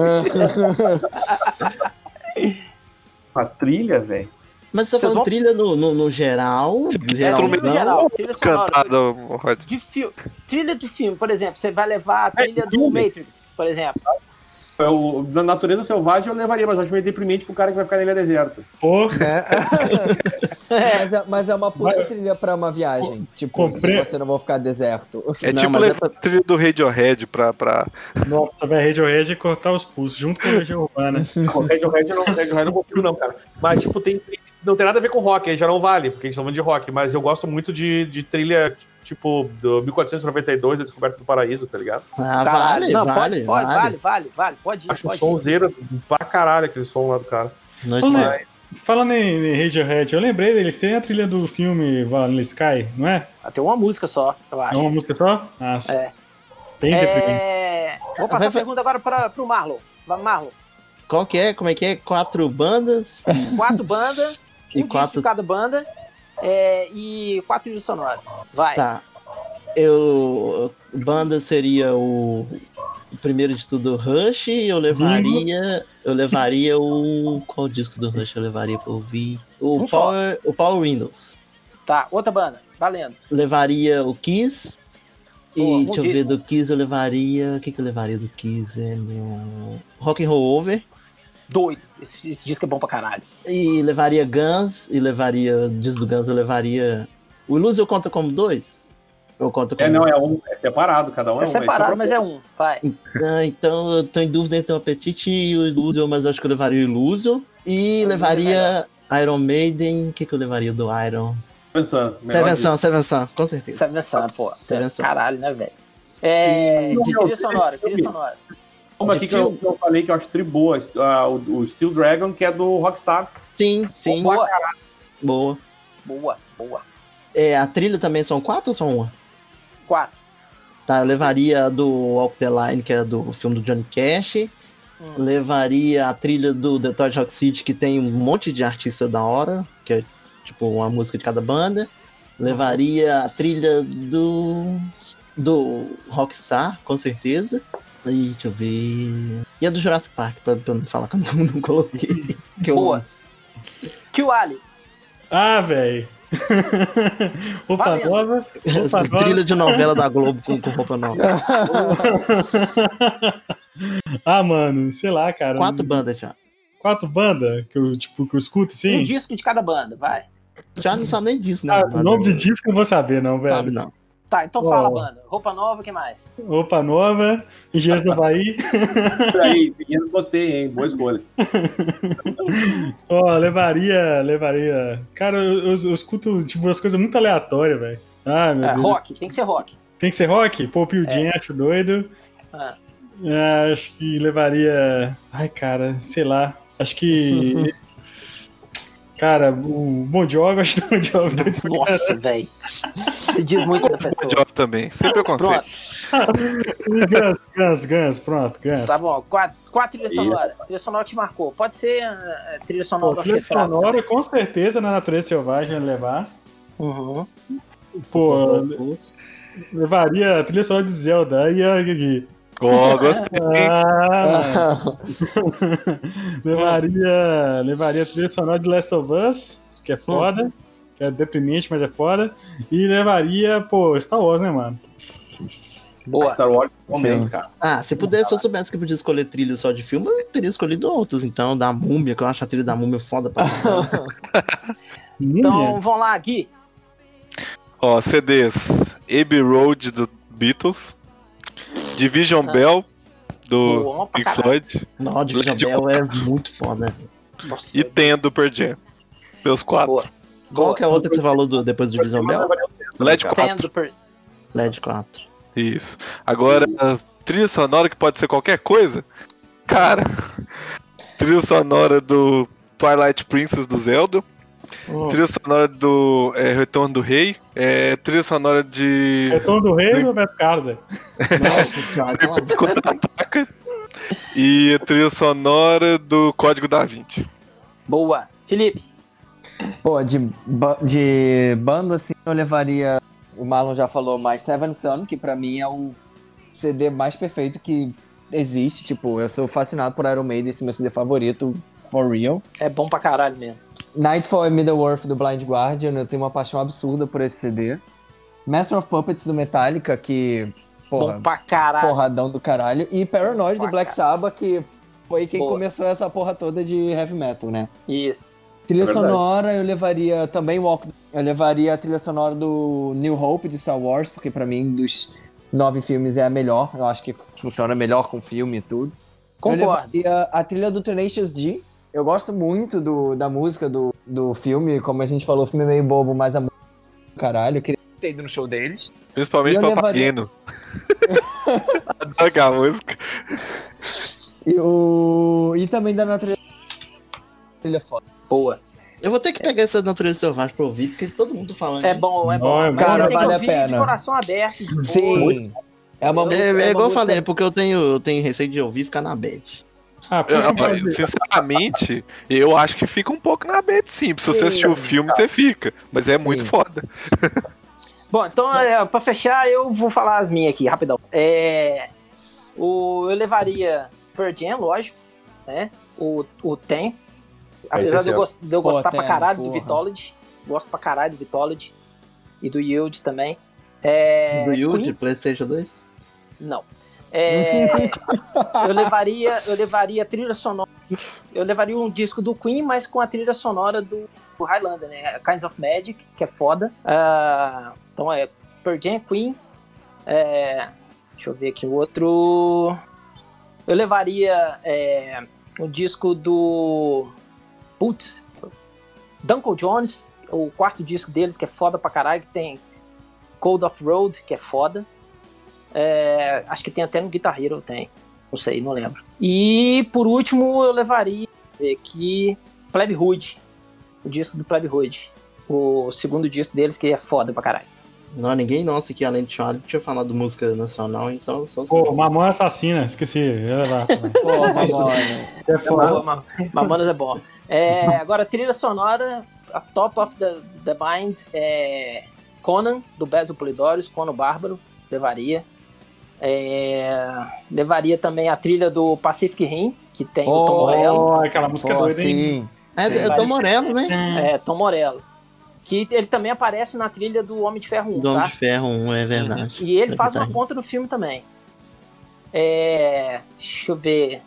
A trilha, velho. Mas você tá falando vão- trilha no, no, no geral? É, trilha geral, trilha sonora. Cantada, Rod. De filme. Trilha de filme, por exemplo, você vai levar a trilha do filme. Matrix, por exemplo. Eu, na natureza selvagem eu levaria, mas eu acho meio deprimente pro cara que vai ficar na ilha deserta. Pô, mas, é, mas é uma puta trilha pra uma viagem. Tipo, Comprei- se você não vai ficar deserto. É Não, tipo mas é a trilha do Radiohead pra. pra... nossa, velho, Radiohead é cortar os pulsos junto com a Legião Urbana. Não, Radiohead não, Radiohead não confio não, cara. Mas, tipo, tem... Não tem nada a ver com rock, aí já não vale, porque a gente tá falando de rock. Mas eu gosto muito de, de trilha, tipo, do 1492, A Descoberta do Paraíso, tá ligado? Ah, vale, Não, vale, pode, pode, vale. vale, vale, vale, pode ir, Acho o pode ir. sonzeiro pra caralho aquele som lá do cara. Somos- mas- Falando em em Radiohead, eu lembrei deles, tem a trilha do filme Vanilla Sky, não é? Ah, Tem uma música só, eu É acho. uma música só? Ah, É. Deprimente. É... Vou passar Vai- a pergunta agora para o Marlon. Marlon. Qual que é? Como é que é? Quatro bandas Quatro bandas, e um disco quatro. de cada banda é, e quatro trilhos sonoros. Vai. Tá. Eu. Banda seria o. Primeiro de tudo, Rush. Eu levaria. Eu levaria o. Qual disco do Rush eu levaria pra ouvir? O só. Power, o Power Windows. Tá, outra banda. Valendo. Levaria o Kiss. E Boa, deixa eu ver, disco. do Kiss eu levaria. O que, que eu levaria do Kiss? É, no... Rock and Roll Over. Doido. Esse, esse disco é bom pra caralho. E levaria Guns. E levaria. Diz do Guns eu levaria. O Illusion conta como dois? Eu conto como É, não, é um. É separado, cada um é, É um. separado, mas é um. Vai. Ah, então eu tô em dúvida entre o Apetite e o Illusion, mas acho que eu levaria o Illusion. E Illusion levaria Iron Maiden. O que, que eu levaria do Iron? Seven Sun, Seven Sun, com certeza. Seven Sun, pô. Seven Sun. Caralho, né, velho? É. E- De trilha sonora, trilha sonora. Uma aqui que eu, que eu falei que eu acho tri boa, ah, o, o Steel Dragon, que é do Rockstar. Sim, sim. Boa, Boa. boa, boa. É, a trilha também são quatro ou só uma? Quatro. Tá, eu levaria a do Walk the Line, que é do filme do Johnny Cash. Hum. Levaria a trilha do Detroit Rock City, que tem um monte de artista da hora, que é tipo uma música de cada banda. Levaria a trilha do do Rockstar, com certeza. E deixa eu ver. E a do Jurassic Park, pra, pra não falar que eu não, não coloquei. Que eu Boa. Tio Ali. Ah, velho. Roupa Valendo. nova. Opa, trilha de novela da Globo com, com roupa nova. ah, mano, sei lá, cara. Quatro bandas já. Quatro bandas que eu, tipo, que eu escuto, Um sim. disco de cada banda, vai. Já não sabe nem disso, né? Ah, banda. nome de disco eu não vou saber, não, velho. Sabe não. Tá, então Ó. fala, banda. Roupa nova, o que mais? Roupa nova, Engenheiros do Havaí. Aí, menino, gostei, hein? Boa escolha. Ó, levaria, levaria. Cara, eu, eu- eu escuto, tipo, umas coisas muito aleatórias, velho. Ah, meu É, Deus. rock, tem que ser rock. Tem que ser rock? Pô, Pio Jam, acho doido. Ah, Ah, acho que levaria. Ai, cara, sei lá. Acho que. cara, o Bon Jovi, acho que o Bon Jovi doido pra nossa, velho. Se diz muito da pessoa. Job também, sem preconceito. Pronto, Guns, Guns, Guns, pronto, Guns. tá bom. Quatro, quatro trilhas sonoras. Trilha sonora que te marcou. Pode ser eh, trilha sonora Pô, trilha sonora, com certeza, na Natureza Selvagem levar. Uhum. Pô, levaria a trilha sonora de Zelda. Aí, aí, aqui. Ó, gostei. Ah, levaria, levaria a trilha sonora de Last of Us, que é foda. Que é deprimente, mas é foda. E levaria, pô, Star Wars, né, mano? Boa. Star Wars, momento, cara. Ah, se pudesse, se eu soubesse que podia escolher trilha só de filme, eu teria escolhido outras. Então, da múmia, que eu acho a trilha da múmia foda pra. Então vamos lá, Gui. Ó, CDs. Abbey Road do Beatles. Division Ah. Bell do Boa Pink caralho. Floyd. Não, o Division Led Bell é muito foda. Nossa, E Ten do Jam. Meus quatro. boa. Qual que é a outra que você falou do, depois do Division Bell? LED 4. Tendo per... LED 4. Isso. Agora, a trilha sonora que pode ser qualquer coisa. Cara, trilha sonora do Twilight Princess do Zelda. Hum. Trilha sonora do é, Retorno do Rei. É, trilha sonora de Retorno do Rei ou Roberto Carlos? Nossa. Contra-Ataca. E a trilha sonora do Código da Vinci. Boa. Felipe. Pô, de, ba- de banda, assim, eu levaria. O Marlon já falou mais Seven Sun, que pra mim é o CD mais perfeito que existe. Tipo, eu sou fascinado por Iron Maiden, esse é meu CD favorito, for real. É bom pra caralho mesmo. Nightfall e Middle-earth do Blind Guardian, eu tenho uma paixão absurda por esse CD. Master of Puppets do Metallica, que. Porra, bom pra caralho. porradão do caralho. E Paranoid do Black Sabbath, que foi quem Boa. começou essa porra toda de heavy metal, né? Isso. Trilha É sonora, eu levaria também Walk. Eu levaria a trilha sonora do New Hope de Star Wars, porque pra mim, dos nove filmes, é a melhor. Eu acho que funciona melhor com filme e tudo. Eu Concordo. levaria a trilha do Tenacious D. Eu gosto muito do, da música do, do filme. Como a gente falou, o filme é meio bobo, mas a música é do caralho. Eu queria ter ido no show deles. Principalmente eu Papageno. Adoro a música. E, o... e também da natureza. Trilha foda. Boa. Eu vou ter que pegar essa natureza selvagem pra ouvir, porque todo mundo falando. É disso. bom, é bom. é Mas que Vale a ouvir de pena. coração aberto. de boa. Sim. É uma É, música- é uma igual eu música- falei, é porque eu tenho, eu tenho receio de ouvir e ficar na bad. Ah, Eu- sinceramente, eu acho que fica um pouco na bad sim. Se você assistir o filme, você fica. Mas é muito Sim. foda. Bom, então, é, pra fechar, eu vou falar as minhas aqui, rapidão. É, o, eu levaria Pearl Jam, lógico, né? O, o Tem. Apesar de eu, certo. gos- de eu Pô, gostar pra caralho do porra. Vitology. Gosto pra caralho do Vitology. E do Yield também. É, Do de Queen? Playstation 2? Não. É, eu levaria eu levaria a trilha sonora. Eu levaria um disco do Queen, mas com a trilha sonora do, do Highlander, né? Kinds of Magic, que é foda. Ah, então é Pearl Jam, Queen. É, deixa eu ver aqui o outro. Eu levaria é, um disco do. Putz. Duncan Jones, o quarto disco deles, que é foda pra caralho, que tem Cold of Road, que é foda. É, acho que tem até no Guitar Hero, tem. Não sei, não lembro. E por último eu levaria aqui Plebe Hood. O disco do Plebe Hood. O segundo disco deles que é foda pra caralho. Não, ninguém nossa aqui, além de Charlie, tinha falado música nacional, hein? Só, só Pô, Mamãe Assassina, esqueci. Levar também. Pô, Mamona. É foda. Ma- Mamonas é bom. É, agora, trilha sonora, a Top of the, the Mind é Conan, do Basil Polidorius, Conan o Bárbaro, levaria. É, levaria também a trilha do Pacific Rim, que tem o Tom Oh, Morello. Oh, aquela música Pô, doida, hein? sim. É, é Tom Morello, né? É, Tom Morello. Que ele também aparece na trilha do Homem de Ferro 1, Dono tá? de Ferro 1, é verdade. E ele É faz uma ponta no filme também. É, deixa eu ver.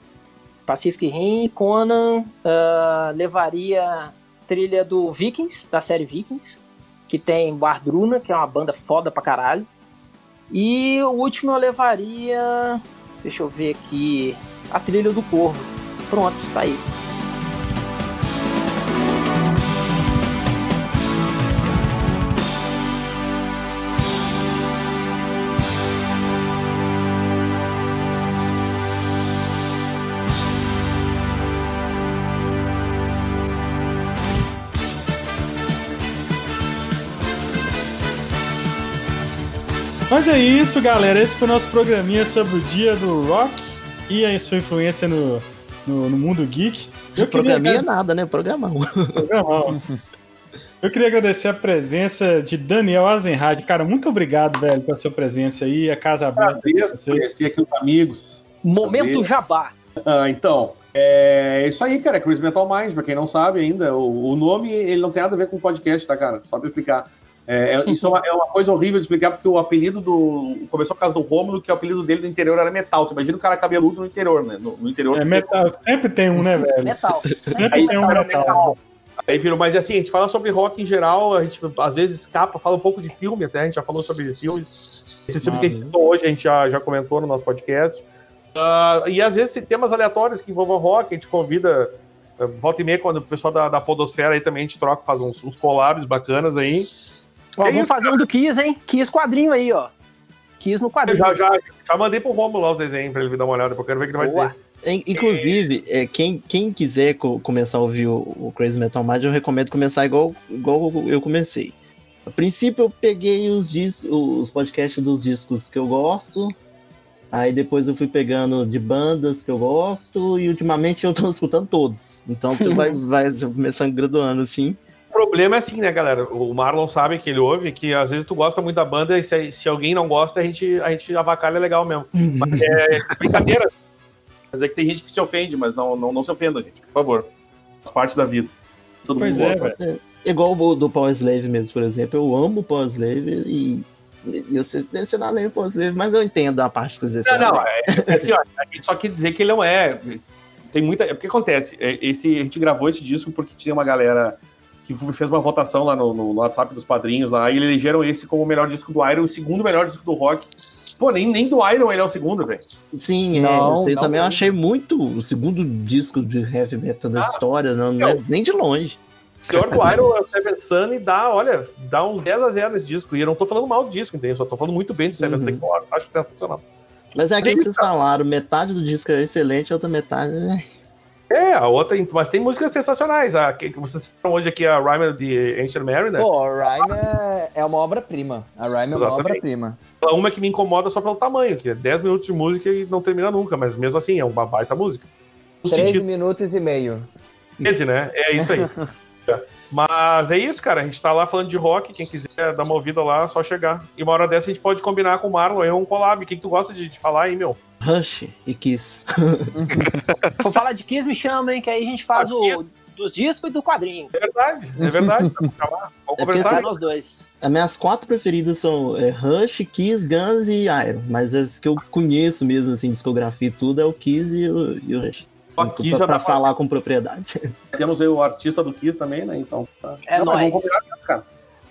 Pacific Rim, Conan, ah, levaria trilha do Vikings, da série Vikings, que tem Bardruna, que é uma banda foda pra caralho. E o último eu levaria. Deixa eu ver aqui. A trilha do Corvo. Pronto, tá aí. Mas é isso, galera. Esse foi o nosso programinha sobre o dia do rock e a sua influência no, no, no mundo geek. Eu queria Programinha nada, né? Programão. Programão. Eu queria agradecer a presença de Daniel Azenhard. Cara, muito obrigado, velho, pela sua presença aí. A casa aberta. pra Agradeço, você. conheci aqui os amigos. Momento Prazer. Jabá. Ah, então, é isso aí, cara. É Crazy Metal Mind, pra quem não sabe ainda. O, o nome, ele não tem nada a ver com podcast, tá, cara? Só pra explicar. É, é- isso é uma, é uma coisa horrível de explicar, porque o apelido do. Começou por causa do Rômulo, que o apelido dele no interior era metal. Tu imagina o cara cabeludo no interior, né? No, no interior. É metal. Sempre tem um, né, velho? Metal. Sempre tem um Era metal. Aí virou, mas assim, a gente fala sobre rock em geral, a gente às vezes escapa, fala um pouco de filme até, a gente já falou sobre filmes. Esse filme que a gente citou hoje, a gente já, já comentou no nosso podcast. Ah, e às vezes temas aleatórios que envolvam rock, a gente convida, ah, volta e meia, quando o pessoal da, da Podosfera aí também a gente troca, faz uns, uns collabs bacanas aí. Ó, É vamos isso, fazer um do Kiss, hein? Kiss quadrinho aí, ó. Kiss no Eu quadrinho. já, já, já mandei pro Romulo lá os desenhos pra ele vir dar uma olhada, porque eu quero ver o que ele vai Boa. dizer. In- Inclusive, é, quem, quem quiser co- começar a ouvir o, o Crazy Metal Mind, eu recomendo começar igual, igual eu comecei. A princípio, eu peguei os, os podcasts dos discos que eu gosto. Aí depois eu fui pegando de bandas que eu gosto. E ultimamente eu tô escutando todos. Então você vai, vai começando graduando assim. O problema é assim, né, galera? O Marlon sabe que ele ouve, que às vezes tu gosta muito da banda e se, se alguém não gosta, a gente, a gente avacalha legal mesmo. Mas é brincadeira. Mas é que tem gente que se ofende, mas não, não, não se ofenda, gente, por favor. Faz parte da vida. Todo Pois mundo é, gosta. velho. Igual o do Power Slave mesmo, por exemplo. Eu amo Power Slave e. E eu sei se não além do Power Slave, mas eu entendo a parte que vocês Não, não, é, é assim, ó, a gente só quer dizer que ele não é. Tem muita. O que acontece? É, Esse, a gente gravou esse disco porque tinha uma galera que fez uma votação lá no, no WhatsApp dos padrinhos lá, e eles elegeram esse como o melhor disco do Iron, o segundo melhor disco do rock. Pô, nem, nem do Iron ele é o segundo, velho. Sim, é. Não, aí não também eu mesmo. achei muito o segundo disco de heavy metal da Ah, história, não, não é nem de longe. O pior do Iron é o Seven Sun e dá, olha, dá uns 10 a 0 nesse disco. E eu não tô falando mal do disco, entendeu? Eu só tô falando muito bem do Seven Uhum. Sun, eu acho sensacional. Mas é aquilo que vocês falaram, metade do disco é excelente, a outra metade é. É, a outra, mas tem músicas sensacionais. A que que vocês citaram hoje aqui, a Rhyme de Ancient Mariner. Pô, a Rhyme é, é uma obra-prima. A Rhyme é uma obra-prima. Uma que me incomoda só pelo tamanho, que é 10 minutos de música e não termina nunca, mas mesmo assim é uma baita música. No 13 sentido minutos e meio. 13, né? É isso aí. É. Mas é isso, cara. A gente tá lá falando de rock. Quem quiser dar uma ouvida lá, é só chegar. E uma hora dessa a gente pode combinar com o Marlon. É um collab. O que, que tu gosta de, de falar aí, meu? Rush e Kiss. For falar de Kiss, me chama, hein? Que aí a gente faz Ah, o dos discos e do quadrinho. É verdade, é verdade. Vamos É conversar. porque Nós dois. As minhas quatro preferidas são é, Rush, Kiss, Guns e Iron. Mas as que eu conheço mesmo, assim, discografia e tudo, é o Kiss e o, e o Rush. Só Assim, Kiss pra, já pra falar com propriedade. Temos aí o artista do Kiss também, né? Então. Tá. É Não, nóis.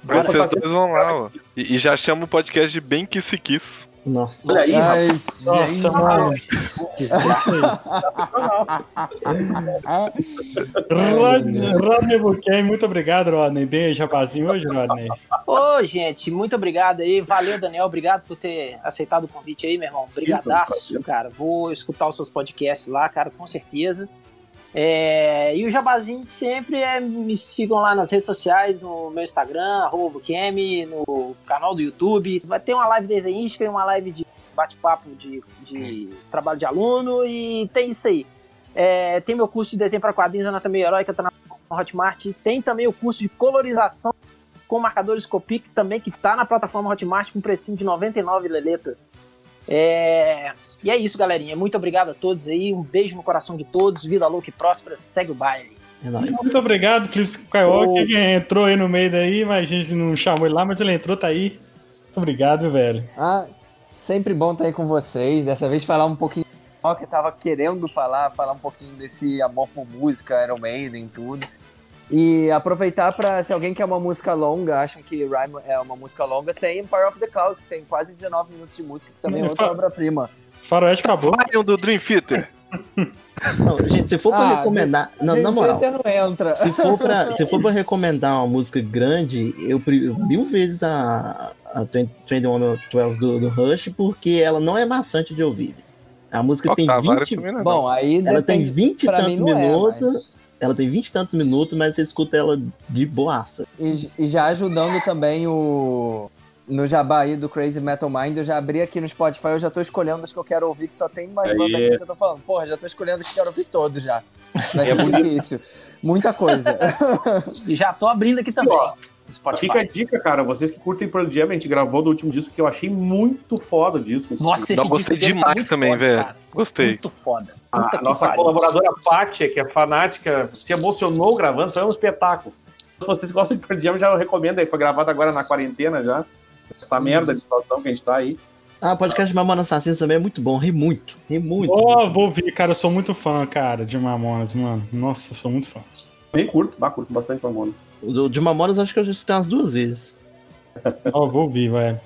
Vocês dois vão lá, ó. E, e já chama o podcast de Bem Que Se Quis. Nossa. Olha aí, Ai, Nossa, mano. Rodney, Rodney Buquem, muito obrigado, Rodney. Dei jabazinho hoje, Rodney. Ô, gente, muito obrigado aí. Valeu, Daniel. Obrigado por ter aceitado o convite aí, meu irmão. Brigadaço, cara. Vou escutar os seus podcasts lá, cara, com certeza. É, e o jabazinho de sempre é me sigam lá nas redes sociais, no meu Instagram, arroba no canal do YouTube. Vai ter uma live desenhística e uma live de bate-papo de, de trabalho de aluno e tem isso aí. É, tem meu curso de desenho para quadrinhos Anatomia Heróica, tá na Hotmart. Tem também o curso de colorização com marcadores Copic também, que tá na plataforma Hotmart com precinho de 99 leletas. É... E é isso, galerinha. Muito obrigado a todos aí. Um beijo no coração de todos. Vida louca e próspera. Segue o baile. É nóis. Muito obrigado, Felipe Skywalker, que entrou aí no meio daí, mas a gente não chamou ele lá, mas ele entrou, tá aí. Muito obrigado, velho. Ah, sempre bom estar aí com vocês. Dessa vez falar um pouquinho do rock, eu tava querendo falar, falar um pouquinho desse amor por música, Iron Maiden, tudo. E aproveitar pra, se alguém quer uma música longa, acham que Rhyme é uma música longa, tem Power of the Clouds, que tem quase 19 minutos de música, que também é Hum, outra obra-prima. Faroeste acabou. Lion do Dream Theater. Não, gente, se for pra Ah, recomendar. Não, Dream na moral. Não entra. Se for, pra, se for pra recomendar uma música grande, eu pre- mil vezes a, a 2112 do, do Rush, porque ela não é maçante de ouvir. A música tem Octavário 20. também não é, Bom, aí Ela tem depende- 20 e tantos é, minutos. Ela tem 20 e tantos minutos, mas você escuta ela de boaça. E, e já ajudando também o. No jabá aí do Crazy Metal Mind, eu já abri aqui no Spotify, eu já tô escolhendo as que eu quero ouvir, que só tem mais banda aqui que eu tô falando. Porra, já tô escolhendo que eu quero ouvir todos já. Vai ser difícil. Muita coisa. E já tô abrindo aqui também. Ó, Spotify. Fica a dica, cara. Vocês que curtem Pearl Jam, a gente gravou do último disco que eu achei muito foda o disco. Nossa, esse disco gostei demais muito também, foda, velho. cara. Gostei. Muito foda. Puta A nossa pariu. colaboradora Pátia, que é fanática, se emocionou gravando, foi um espetáculo. Se vocês gostam de Pearl Jam, já eu recomendo aí. Foi gravado agora na quarentena já. Essa merda de situação que a gente tá aí. Ah, o podcast de Mamona Assassino também é muito bom, ri muito, ri muito. Ó, vou ouvir, cara. Eu sou muito fã, cara, de Mamonas, mano. Nossa, eu sou muito fã. Bem curto, bah, curto bastante Mamonas. Do- de Mamonas acho que eu já escutei umas duas vezes. Ó, vou ouvir, velho.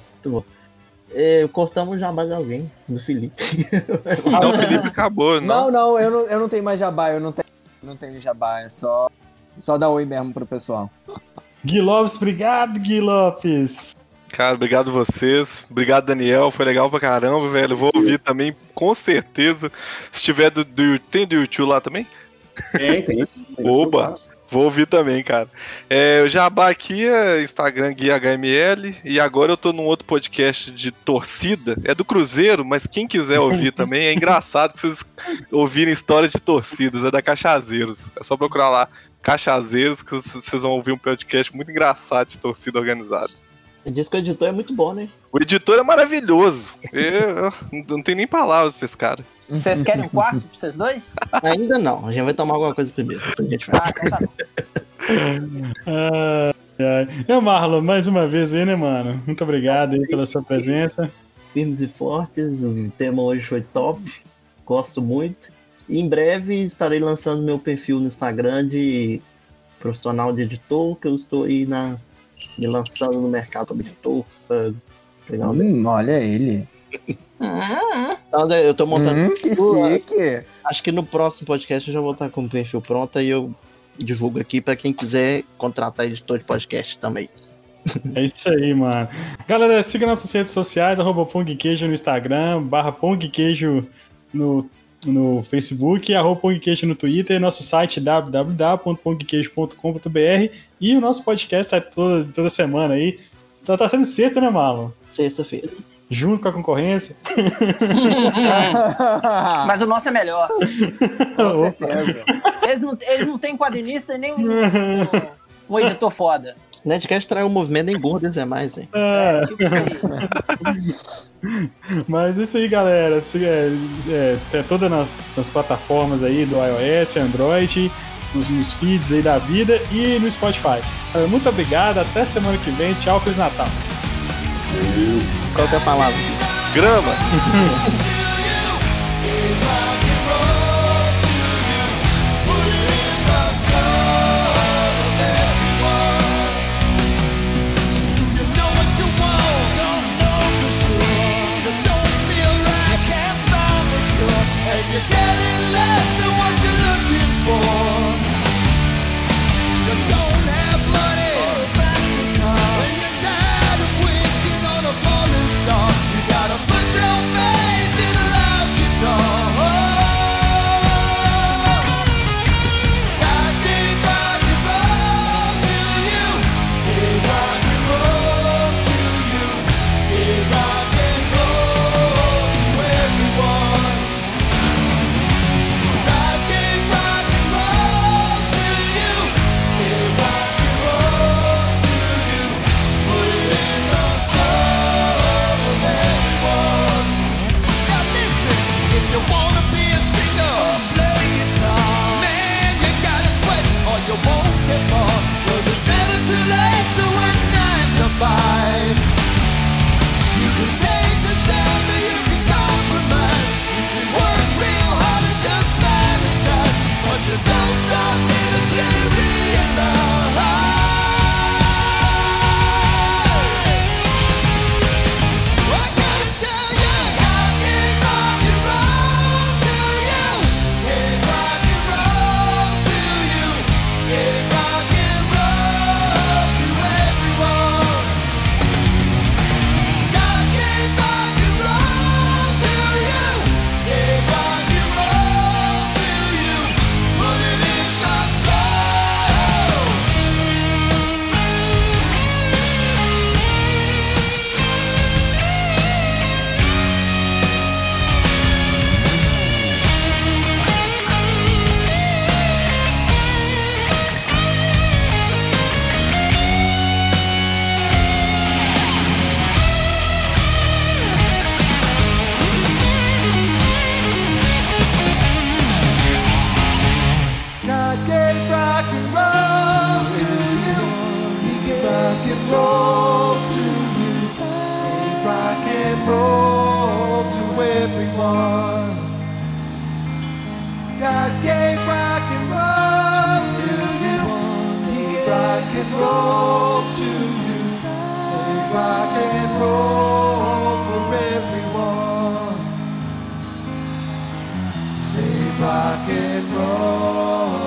É, cortamos o jabá de alguém, do Felipe. Não, o Felipe acabou, Não, não. não, eu não, eu não tenho mais jabá, eu não tenho, não tenho jabá, é só, só dar oi mesmo pro pessoal. Gui Lopes, obrigado, Gui Lopes. Cara, obrigado vocês. Obrigado, Daniel. Foi legal pra caramba, velho. Vou ouvir também, com certeza. Se tiver do, do tem do YouTube lá também? Tem, tem. Oba! Vou ouvir também, cara. É, o Jabá aqui é Instagram Gui HML e agora eu tô num outro podcast de torcida. É do Cruzeiro, mas quem quiser ouvir também, é engraçado que vocês ouvirem histórias de torcidas, é da Cachazeiros. É só procurar lá, Cachazeiros, que vocês vão ouvir um podcast muito engraçado de torcida organizada. Diz que o editor é muito bom, né? O editor é maravilhoso. Eu, eu não tenho nem palavras pra esse cara. Vocês querem um quarto pra vocês dois? Ainda não, a gente vai tomar alguma coisa primeiro. gente vai. Ah, então tá bom. Ai, ai. E o Marlon, mais uma vez aí, né, mano? Muito obrigado aí pela sua presença. Firmes e fortes, o tema hoje foi top, gosto muito. E em breve estarei lançando meu perfil no Instagram de profissional de editor, que eu estou aí na, me lançando no mercado como editor. pra pegar um- Hum, olha ele. Então, eu tô montando. Hum, que chique. Acho que no próximo podcast eu já vou estar com o perfil pronto e eu divulgo aqui para quem quiser contratar editor de podcast também. É isso aí, mano. Galera, siga nossas redes sociais, arroba Pongqueijo no Instagram, barra Pongqueijo no, no Facebook, arroba Pongcast no Twitter, nosso site www.pongcast.com.br e o nosso podcast sai toda, toda semana aí. Tá, tá sendo sexta, né, Marlon? Sexta-feira. Junto com a concorrência. Mas o nosso é melhor. Com certeza. Eles não, eles não têm quadrinista e nem um, um, um editor foda. Nerdcast traiu o movimento em Engordas é Mais, hein? É. é tipo Mas isso aí, galera. É, é, é nas, nas, plataformas aí do iOS, Android, nos, nos, feeds aí da vida e no Spotify. Muito obrigado, até semana que vem. Tchau, Feliz Natal. Qual é a palavra? Grama! one. God gave rock and roll to you. He gave rock and roll to you. Stay rock and roll for everyone. Say rock and roll.